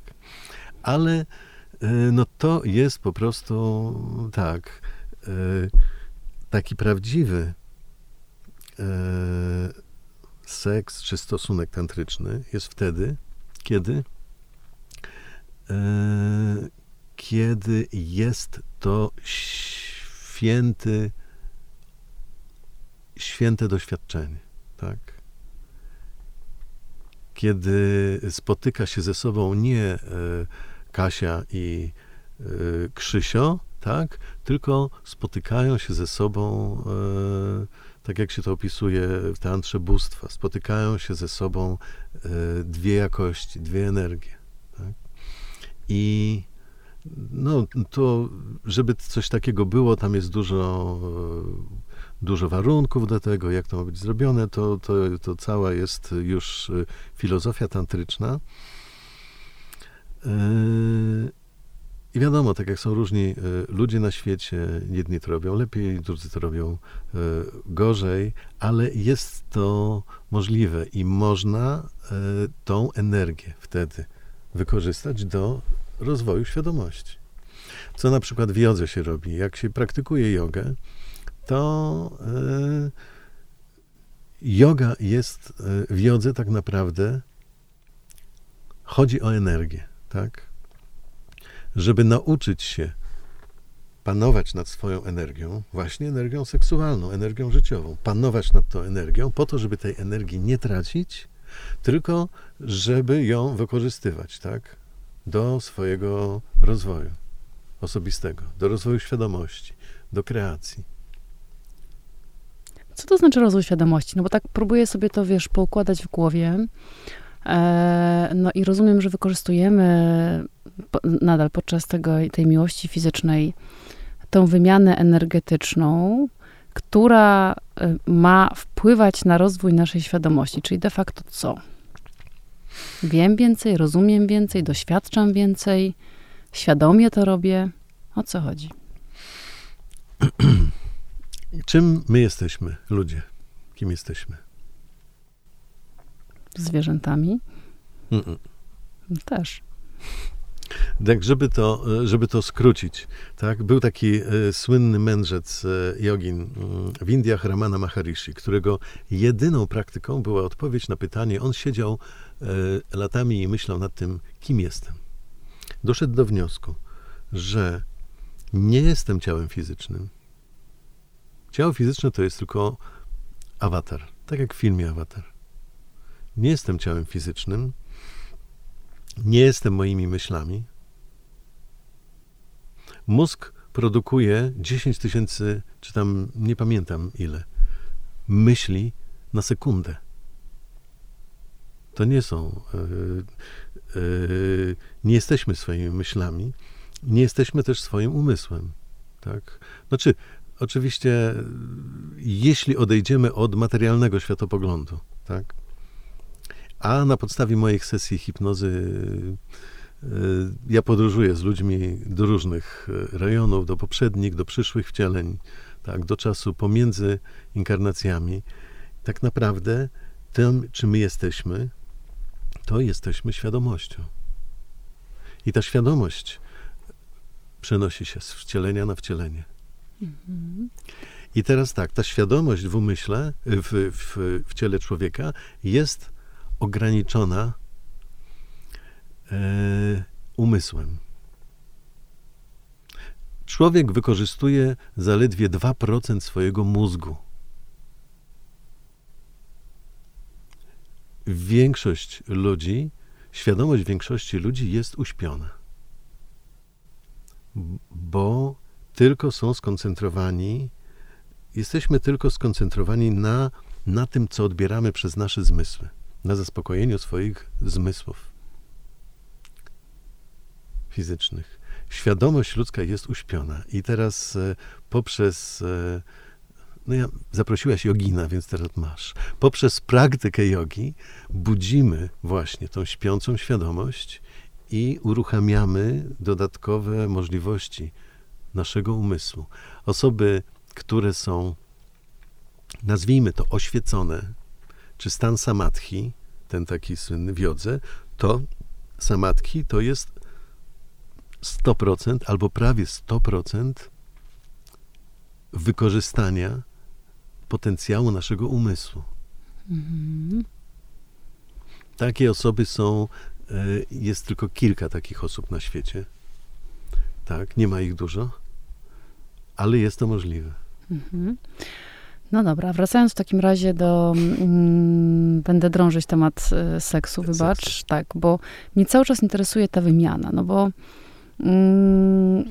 Ale e, no to jest po prostu tak taki prawdziwy e, seks czy stosunek tantryczny jest wtedy, kiedy e, kiedy jest to święty święte doświadczenie, tak? Kiedy spotyka się ze sobą nie e, Kasia i e, Krzysio, tak? Tylko spotykają się ze sobą, e, tak jak się to opisuje w teatrze bóstwa, spotykają się ze sobą e, dwie jakości, dwie energie. Tak? I no, to, żeby coś takiego było, tam jest dużo, e, dużo warunków do tego, jak to ma być zrobione, to, to, to cała jest już e, filozofia tantryczna. E, i wiadomo, tak jak są różni e, ludzie na świecie, jedni to robią lepiej, drudzy to robią e, gorzej, ale jest to możliwe i można e, tą energię wtedy wykorzystać do rozwoju świadomości. Co na przykład w jodze się robi? Jak się praktykuje jogę, to yoga jest w jodze tak naprawdę chodzi o energię, tak? Żeby nauczyć się panować nad swoją energią, właśnie energią seksualną, energią życiową, panować nad tą energią, po to, żeby tej energii nie tracić, tylko żeby ją wykorzystywać, tak, do swojego rozwoju osobistego, do rozwoju świadomości, do kreacji. Co to znaczy rozwój świadomości? No bo tak próbuję sobie to, wiesz, poukładać w głowie. E, no i rozumiem, że wykorzystujemy nadal podczas tego, tej miłości fizycznej tą wymianę energetyczną, która e, ma wpływać na rozwój naszej świadomości. Czyli de facto co? Wiem więcej, rozumiem więcej, doświadczam więcej, świadomie to robię. O co chodzi? Czym my jesteśmy, ludzie? Kim jesteśmy? Zwierzętami? Mm-mm. Też. Tak, żeby to, żeby to skrócić, tak, był taki e, słynny mędrzec e, jogin mm, w Indiach, Ramana Maharishi, którego jedyną praktyką była odpowiedź na pytanie. On siedział e, latami i myślał nad tym, kim jestem. Doszedł do wniosku, że nie jestem ciałem fizycznym. Ciało fizyczne to jest tylko awatar, tak jak w filmie Awatar. Nie jestem ciałem fizycznym, nie jestem moimi myślami. Mózg produkuje 10 tysięcy, czy tam nie pamiętam ile, myśli na sekundę. To nie są. Yy, yy, nie jesteśmy swoimi myślami, nie jesteśmy też swoim umysłem. Tak? Znaczy, oczywiście, jeśli odejdziemy od materialnego światopoglądu, tak? A na podstawie moich sesji hipnozy yy, ja podróżuję z ludźmi do różnych rejonów, do poprzednich, do przyszłych wcieleń, tak, do czasu pomiędzy inkarnacjami. Tak naprawdę tym, czym my jesteśmy, to jesteśmy świadomością. I ta świadomość przenosi się z wcielenia na wcielenie. Mhm. I teraz tak, ta świadomość w umyśle, w, w, w ciele człowieka jest ograniczona e, umysłem. Człowiek wykorzystuje zaledwie 2% swojego mózgu. Większość ludzi, świadomość większości ludzi jest uśpiona, bo tylko są skoncentrowani, jesteśmy tylko skoncentrowani na, na tym, co odbieramy przez nasze zmysły, na zaspokojeniu swoich zmysłów fizycznych. Świadomość ludzka jest uśpiona i teraz e, poprzez e, no ja zaprosiłaś jogina, więc teraz masz. Poprzez praktykę jogi budzimy właśnie tą śpiącą świadomość i uruchamiamy dodatkowe możliwości naszego umysłu. Osoby, które są, nazwijmy to, oświecone, czy stan samadhi, ten taki słynny w jodze, to samadhi to jest 100% albo prawie 100% wykorzystania potencjału naszego umysłu. Mhm. Takie osoby są, e, jest tylko kilka takich osób na świecie. Tak, nie ma ich dużo, ale jest to możliwe. Mhm. No dobra, wracając w takim razie do. Mm, będę drążyć temat y, seksu, wybacz. Seksu. Tak, bo mnie cały czas interesuje ta wymiana, no bo. Mm,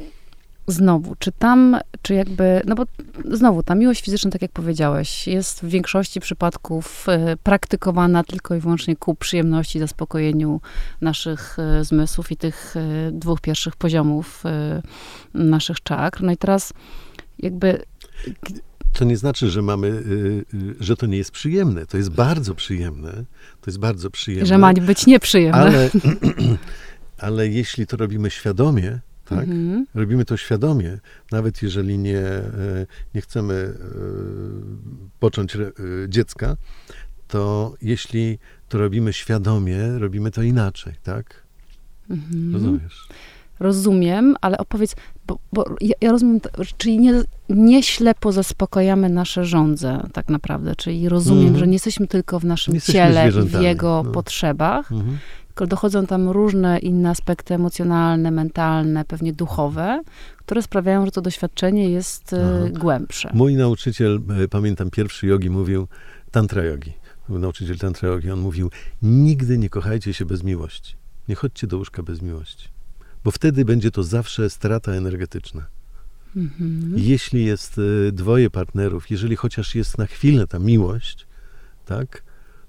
znowu, czy tam, czy jakby, no bo znowu, ta miłość fizyczna, tak jak powiedziałeś, jest w większości przypadków y, praktykowana tylko i wyłącznie ku przyjemności, zaspokojeniu naszych y, zmysłów i tych y, dwóch pierwszych poziomów naszych czakr. No i teraz jakby... To nie znaczy, że mamy, że to nie jest przyjemne. To jest bardzo przyjemne. To jest bardzo przyjemne. Że ma być nieprzyjemne. Ale, ale jeśli to robimy świadomie, tak? Mhm. Robimy to świadomie, nawet jeżeli nie, e, nie chcemy e, począć e, dziecka, to jeśli to robimy świadomie, robimy to inaczej, tak? Mhm. Rozumiesz? Rozumiem, ale opowiedz, bo, bo ja, ja, rozumiem, czyli nie, nie ślepo zaspokajamy nasze żądze tak naprawdę, czyli rozumiem, mhm. że nie jesteśmy tylko w naszym ciele i w jego no. potrzebach, mhm tylko dochodzą tam różne inne aspekty emocjonalne, mentalne, pewnie duchowe, które sprawiają, że to doświadczenie jest e, Aha. głębsze. Mój nauczyciel, e, pamiętam pierwszy jogi, mówił, tantra jogi, był nauczyciel tantra jogi, on mówił, nigdy nie kochajcie się bez miłości. Nie chodźcie do łóżka bez miłości. Bo wtedy będzie to zawsze strata energetyczna. Mhm. Jeśli jest e, dwoje partnerów, jeżeli chociaż jest na chwilę ta miłość, tak,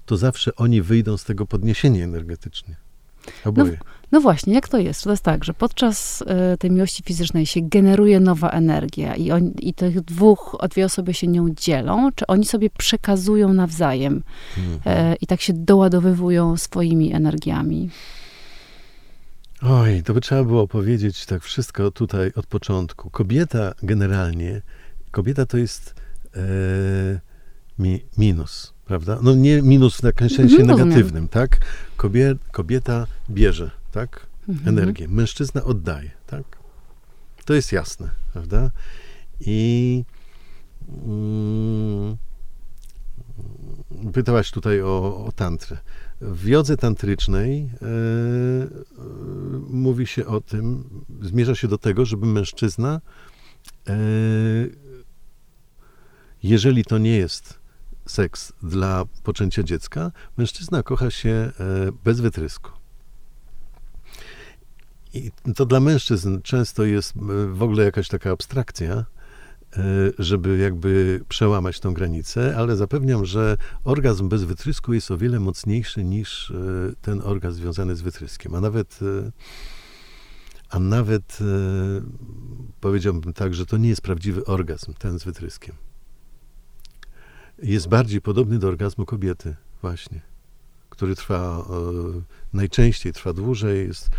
to zawsze oni wyjdą z tego podniesienia energetycznie. Oboje. No, no właśnie, jak to jest? To jest tak, że podczas y, tej miłości fizycznej się generuje nowa energia i, on, i tych dwóch, dwie osoby się nią dzielą, czy oni sobie przekazują nawzajem mhm. y, i tak się doładowywują swoimi energiami? Oj, to by trzeba było powiedzieć tak wszystko tutaj od początku. Kobieta generalnie, kobieta to jest e, mi, minus prawda? No nie minus w takim sensie mhm, negatywnym, tak? Kobie, kobieta bierze, tak? Mhm. Energię. Mężczyzna oddaje, tak? To jest jasne, prawda? I mm, pytałaś tutaj o, o tantrę. W jodze tantrycznej e, e, mówi się o tym, zmierza się do tego, żeby mężczyzna, e, jeżeli to nie jest seks dla poczęcia dziecka, mężczyzna kocha się e, bez wytrysku. I to dla mężczyzn często jest e, w ogóle jakaś taka abstrakcja, żeby jakby przełamać tą granicę, ale zapewniam, że orgazm bez wytrysku jest o wiele mocniejszy niż e, ten orgazm związany z wytryskiem. A nawet, a nawet powiedziałbym tak, że to nie jest prawdziwy orgazm, ten z wytryskiem. Jest bardziej podobny do orgazmu kobiety, właśnie, który trwa najczęściej, trwa dłużej, jest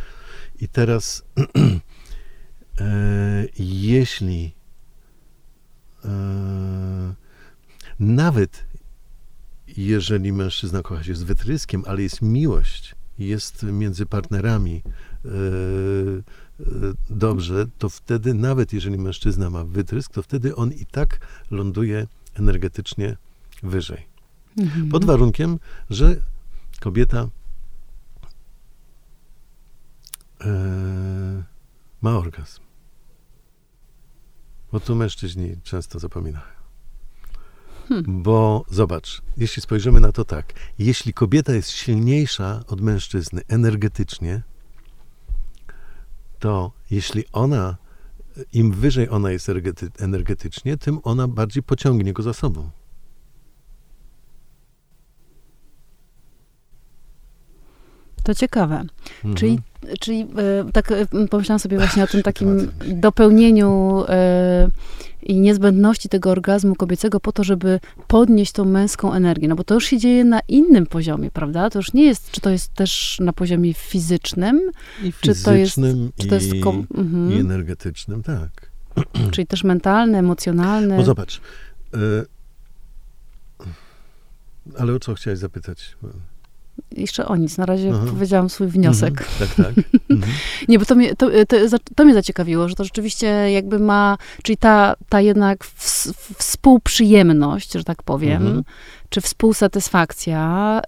i teraz, e, jeśli nawet jeżeli mężczyzna kocha się z wytryskiem, ale jest miłość, jest między partnerami e, dobrze, to wtedy, nawet jeżeli mężczyzna ma wytrysk, to wtedy on i tak ląduje energetycznie wyżej. Mhm. Pod warunkiem, że kobieta e, ma orgazm. Bo tu mężczyźni często zapominają. Hmm. Bo zobacz, jeśli spojrzymy na to tak, jeśli kobieta jest silniejsza od mężczyzny energetycznie, to jeśli ona, im wyżej ona jest energetycznie, tym ona bardziej pociągnie go za sobą. To ciekawe. Mhm. Czyli, czyli e, tak e, pomyślałam sobie właśnie o tym takim dopełnieniu e, i niezbędności tego orgazmu kobiecego po to, żeby podnieść tą męską energię. No bo to już się dzieje na innym poziomie, prawda? To już nie jest, czy to jest też na poziomie fizycznym, I fizycznym, czy to jest, czy to jest kom- mhm. i energetycznym, tak. Czyli też mentalny, emocjonalny. Bo zobacz, y- ale o co chciałeś zapytać? Jeszcze o nic. Na razie Aha. powiedziałam swój wniosek. Mhm. Tak, tak. Mhm. Nie, bo to mnie, to, to, to, mnie zaciekawiło, że to rzeczywiście jakby ma, czyli ta, ta jednak w, współprzyjemność, że tak powiem, mhm. czy współsatysfakcja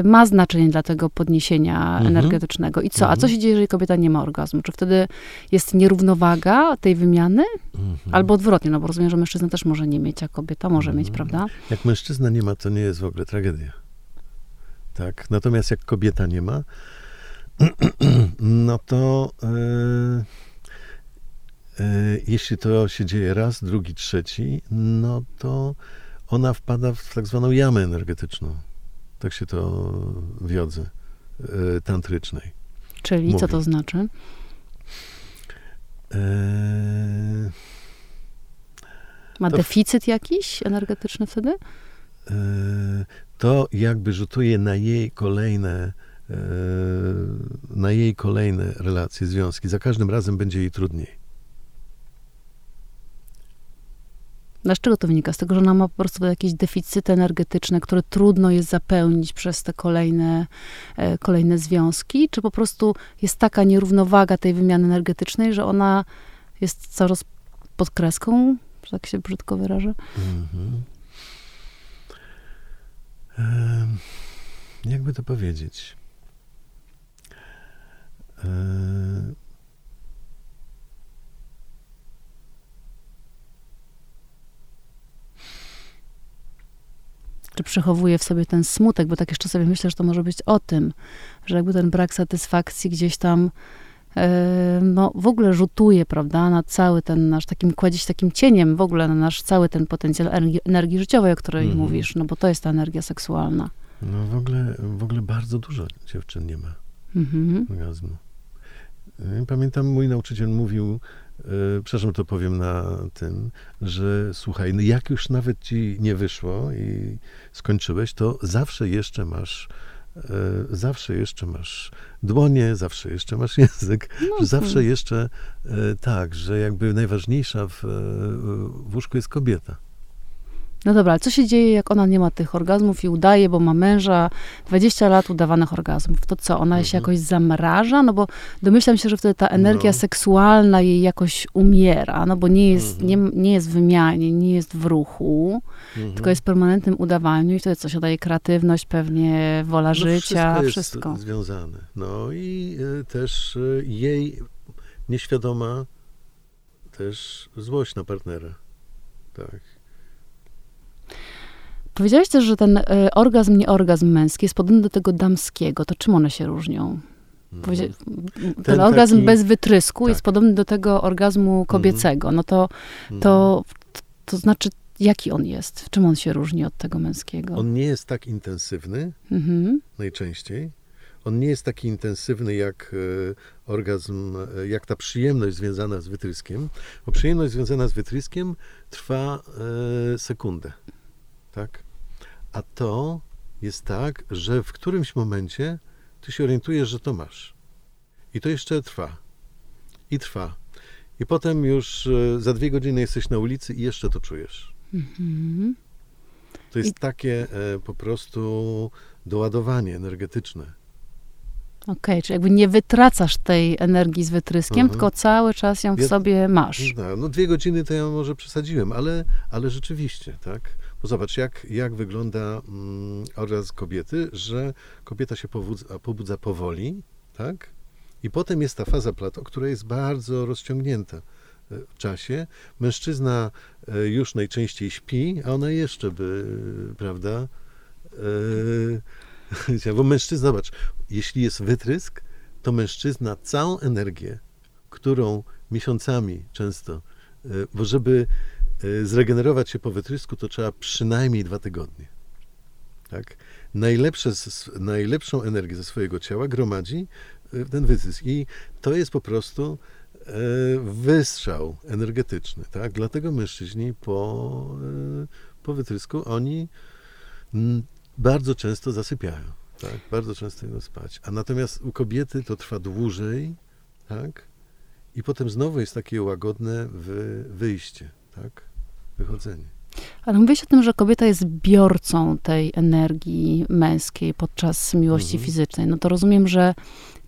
y, ma znaczenie dla tego podniesienia mhm. energetycznego. I co? A co mhm. się dzieje, jeżeli kobieta nie ma orgazmu? Czy wtedy jest nierównowaga tej wymiany? Mhm. Albo odwrotnie, no bo rozumiem, że mężczyzna też może nie mieć, a kobieta może mieć, prawda? Jak mężczyzna nie ma, to nie jest w ogóle tragedia. Tak? Natomiast jak kobieta nie ma, no to yy, yy, jeśli to się dzieje raz, drugi, trzeci, no to ona wpada w tak zwaną jamę energetyczną. Tak się to wiodze yy, tantrycznej. Czyli mówi. co to znaczy? Ma to deficyt jakiś energetyczny wtedy? To jakby rzutuje na jej kolejne e, na jej kolejne relacje, związki. Za każdym razem będzie jej trudniej. Z czego to wynika? Z tego, że ona ma po prostu jakieś deficyty energetyczne, które trudno jest zapełnić przez te kolejne, e, kolejne związki? Czy po prostu jest taka nierównowaga tej wymiany energetycznej, że ona jest coraz pod kreską, że tak się brzydko wyrażę? Mhm jakby to powiedzieć? Czy przechowuje w sobie ten smutek, bo tak jeszcze sobie myślę, że to może być o tym, że jakby ten brak satysfakcji gdzieś tam no, w ogóle rzutuje, prawda, na cały ten nasz, takim, kładzie się takim cieniem w ogóle na nasz cały ten potencjał energii, energii życiowej, o której mhm. mówisz, no bo to jest ta energia seksualna. No w ogóle, w ogóle bardzo dużo dziewczyn nie ma mhm. orgazmu. Pamiętam, mój nauczyciel mówił, yy, przepraszam, to powiem na tym, że słuchaj, no jak już nawet ci nie wyszło i skończyłeś, to zawsze jeszcze masz zawsze jeszcze masz dłonie, zawsze jeszcze masz język, no, zawsze jeszcze e, tak, że jakby najważniejsza w, e, w łóżku jest kobieta. No dobra, ale co się dzieje, jak ona nie ma tych orgazmów i udaje, bo ma męża, 20 lat udawanych orgazmów? To co, ona mhm. się jakoś zamraża? No bo domyślam się, że wtedy ta energia no. seksualna jej jakoś umiera, no bo nie jest, mhm. nie, nie jest w wymianie, nie jest w ruchu, mhm. tylko jest w permanentnym udawaniu i wtedy coś daje kreatywność, pewnie wola no, życia, wszystko. wszystko jest związane. No i y, też y, jej nieświadoma też złość na partnera. Tak. Powiedziałeś też, że ten y, orgazm, nie orgazm męski jest podobny do tego damskiego. To czym one się różnią? Powiedz- Ten, orgazm taki- bez wytrysku tak. jest podobny do tego orgazmu kobiecego. No to, Mhm. to, to znaczy, jaki on jest? W czym on się różni od tego męskiego? On nie jest tak intensywny Mhm. najczęściej. On nie jest taki intensywny jak e, orgazm, e, jak ta przyjemność związana z wytryskiem, bo przyjemność związana z wytryskiem trwa e, sekundę, tak? A to jest tak, że w którymś momencie ty się orientujesz, że to masz. I to jeszcze trwa. I trwa. I potem już e, za dwie godziny jesteś na ulicy i jeszcze to czujesz. Mhm. To jest I- takie e, po prostu doładowanie energetyczne. Okej, czyli jakby nie wytracasz tej energii z wytryskiem, Mhm. tylko cały czas ją w Ja- sobie masz. No, no dwie godziny to ja może przesadziłem, ale, ale rzeczywiście, tak? Zobacz, jak, jak wygląda mm, orgazm kobiety, że kobieta się powudza, pobudza powoli, tak? I potem jest ta faza plato, która jest bardzo rozciągnięta e, w czasie. Mężczyzna e, już najczęściej śpi, a ona jeszcze by, prawda? E, bo mężczyzna, zobacz, jeśli jest wytrysk, to mężczyzna całą energię, którą miesiącami często, bo żeby zregenerować się po wytrysku, to trzeba przynajmniej dwa tygodnie. Tak? Najlepsze, najlepszą energię ze swojego ciała gromadzi e, ten wytrysk. I to jest po prostu e, wystrzał energetyczny. Tak? Dlatego mężczyźni po, po wytrysku oni mm, bardzo często zasypiają. Tak? Bardzo często idą spać. A natomiast u kobiety to trwa dłużej, tak? I potem znowu jest takie łagodne wy, wyjście, tak? Wychodzenie. Ale mówiłeś o tym, że kobieta jest biorcą tej energii męskiej podczas miłości Mhm. fizycznej. No to rozumiem, że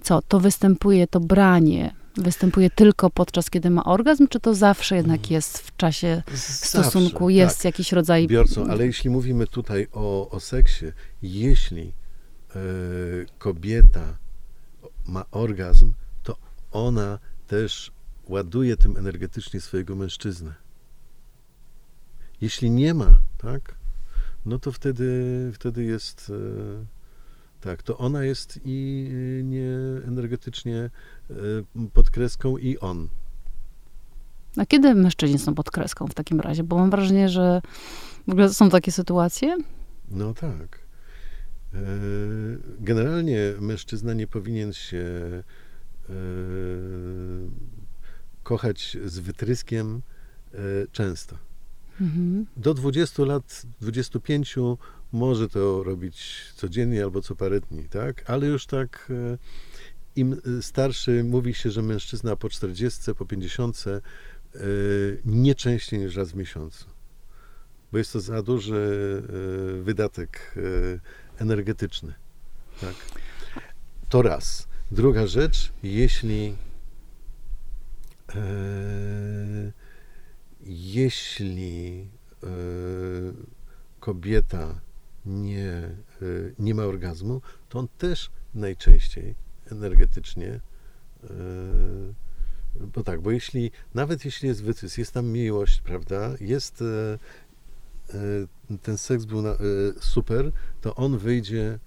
co, to występuje, to branie występuje tylko podczas, kiedy ma orgazm, czy to zawsze jednak Mhm. jest w czasie W stosunku, jest jakiś rodzaj... biorcą, ale jeśli mówimy tutaj o, o seksie, jeśli e, kobieta ma orgazm, to ona też ładuje tym energetycznie swojego mężczyznę. Jeśli nie ma, tak, no to wtedy, wtedy jest e, tak, to ona jest i e, nie energetycznie e, pod kreską i on. A kiedy mężczyźni są pod kreską w takim razie? Bo mam wrażenie, że w ogóle są takie sytuacje. No tak. Generalnie mężczyzna nie powinien się kochać z wytryskiem często. Mhm. Do 20 lat, 25 może to robić codziennie albo co parę dni, tak? Ale już tak e, im starszy mówi się, że mężczyzna po 40, po 50 e, nie częściej niż raz w miesiącu. Bo jest to za duży e, wydatek e, energetyczny. Tak? To raz. Druga rzecz, jeśli e, jeśli e, kobieta nie, e, nie ma orgazmu, to on też najczęściej energetycznie e, bo tak, bo jeśli, nawet jeśli jest wytrysk, jest tam miłość, prawda, jest ten seks był na, super, to on wyjdzie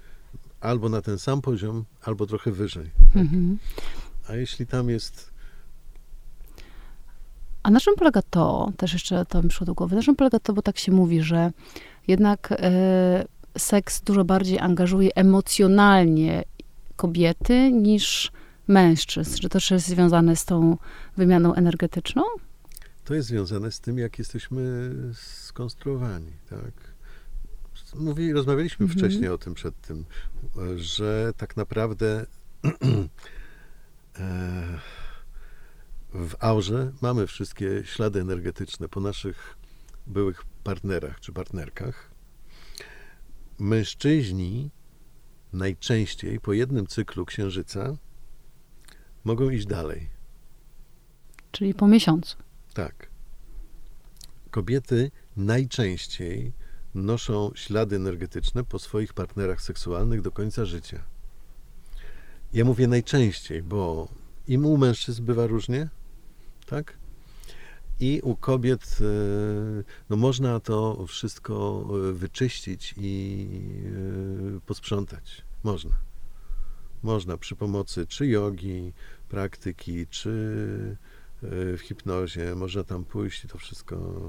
albo na ten sam poziom, albo trochę wyżej. Mhm. A jeśli tam jest A na czym polega to, też jeszcze to mi przyszło do głowy, na czym polega to, bo tak się mówi, że jednak e, seks dużo bardziej angażuje emocjonalnie kobiety niż mężczyzn. Czy to też jest związane z tą wymianą energetyczną? To jest związane z tym, jak jesteśmy skonstruowani, tak? Mówi, rozmawialiśmy Mhm. wcześniej o tym przed tym, że tak naprawdę e, w aurze mamy wszystkie ślady energetyczne po naszych byłych partnerach czy partnerkach. Mężczyźni najczęściej po jednym cyklu księżyca mogą iść dalej. Czyli po miesiącu. Tak. Kobiety najczęściej noszą ślady energetyczne po swoich partnerach seksualnych do końca życia. Ja mówię najczęściej, bo i u mężczyzn bywa różnie, tak? I u kobiet e, no można to wszystko e, wyczyścić i e, posprzątać. Można. Można przy pomocy czy jogi, praktyki, czy w hipnozie, można tam pójść i to wszystko.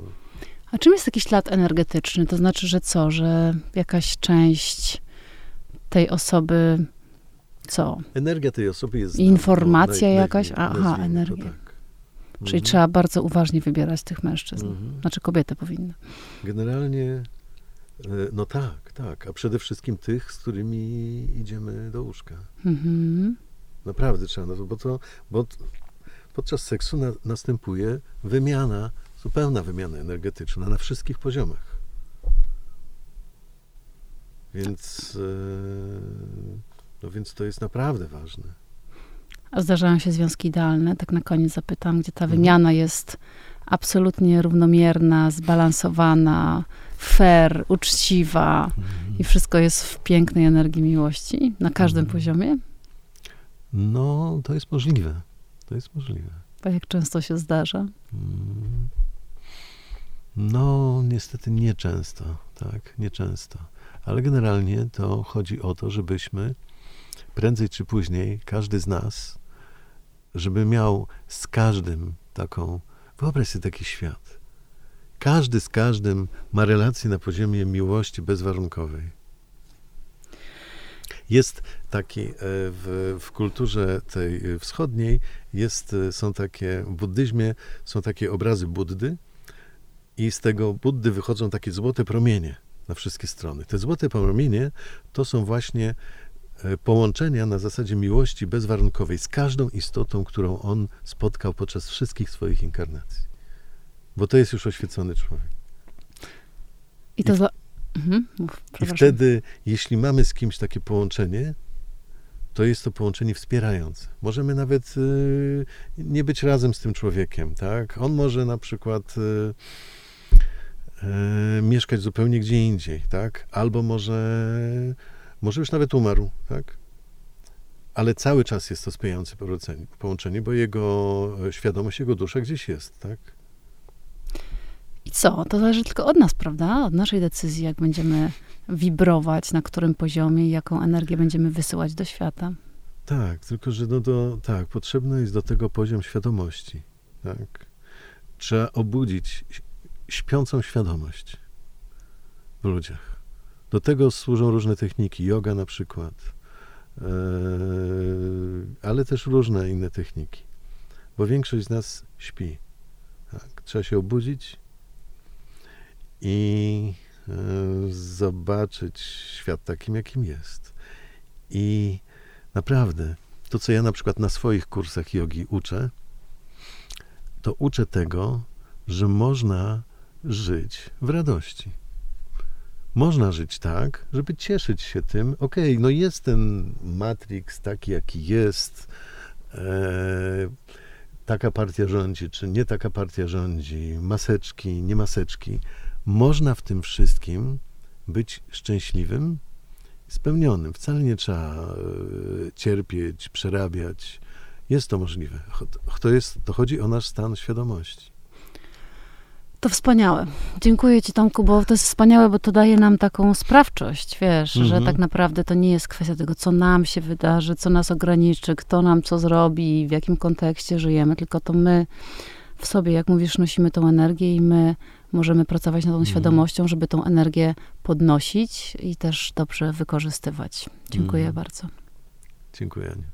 A czym jest taki ślad energetyczny? To znaczy, że co, że jakaś część tej osoby, co? Energia tej osoby jest. znana, Informacja no, naj- jakaś? Aha, energia. Tak. Czyli Mhm. trzeba bardzo uważnie wybierać tych mężczyzn. Mhm. Znaczy kobiety powinny. Generalnie, e, no tak, tak. A przede wszystkim tych, z którymi idziemy do łóżka. Mhm. Naprawdę trzeba, no bo to, bo podczas seksu na, następuje wymiana, zupełna wymiana energetyczna na wszystkich poziomach. Więc, e, no więc to jest naprawdę ważne. A zdarzają się związki idealne? Tak na koniec zapytam, gdzie ta Mhm. wymiana jest absolutnie równomierna, zbalansowana, fair, uczciwa i wszystko jest w pięknej energii miłości na każdym Mhm. poziomie? No, to jest możliwe. To jest możliwe. A jak często się zdarza? Mm. No, niestety nieczęsto, tak, nieczęsto. Ale generalnie to chodzi o to, żebyśmy prędzej czy później, każdy z nas, żeby miał z każdym taką, wyobraź sobie taki świat. Każdy z każdym ma relację na poziomie miłości bezwarunkowej. Jest taki e, w, w kulturze tej wschodniej, jest, e, są takie, w buddyzmie są takie obrazy Buddy i z tego Buddy wychodzą takie złote promienie na wszystkie strony. Te złote promienie to są właśnie połączenia na zasadzie miłości bezwarunkowej z każdą istotą, którą on spotkał podczas wszystkich swoich inkarnacji. Bo to jest już oświecony człowiek. I to I w- za... Mhm. Mów, I wtedy, jeśli mamy z kimś takie połączenie, to jest to połączenie wspierające. Możemy nawet y, nie być razem z tym człowiekiem, tak? On może na przykład y, y, mieszkać zupełnie gdzie indziej, tak? Albo może, może już nawet umarł, tak? Ale cały czas jest to sprzyjające połączenie- bo jego e, świadomość, jego dusza gdzieś jest, tak? I co? To zależy tylko od nas, prawda? Od naszej decyzji, jak będziemy wibrować, na którym poziomie i jaką energię będziemy wysyłać do świata. Tak, tylko że no do, tak, potrzebny jest do tego poziom świadomości. Tak. Trzeba obudzić śpiącą świadomość w ludziach. Do tego służą różne techniki, yoga na przykład, e, ale też różne inne techniki, bo większość z nas śpi. Tak. Trzeba się obudzić i e, zobaczyć świat takim, jakim jest. I Naprawdę. To, co ja na przykład na swoich kursach jogi uczę, to uczę tego, że można żyć w radości. Można żyć tak, żeby cieszyć się tym, okej, no jest ten Matrix taki, jaki jest, e, taka partia rządzi, czy nie taka partia rządzi, maseczki, nie maseczki. Można w tym wszystkim być szczęśliwym, spełnionym. Wcale nie trzeba e, cierpieć, przerabiać. Jest to możliwe. To, jest, to chodzi o nasz stan świadomości. To wspaniałe. Dziękuję Ci, Tomku, bo to jest wspaniałe, bo to daje nam taką sprawczość, wiesz, że Mhm. tak naprawdę to nie jest kwestia tego, co nam się wydarzy, co nas ograniczy, kto nam co zrobi, w jakim kontekście żyjemy, tylko to my w sobie, jak mówisz, nosimy tą energię i my możemy pracować nad tą Mhm. świadomością, żeby tą energię podnosić i też dobrze wykorzystywać. Dziękuję Mhm. bardzo. Dziękuję, Aniu.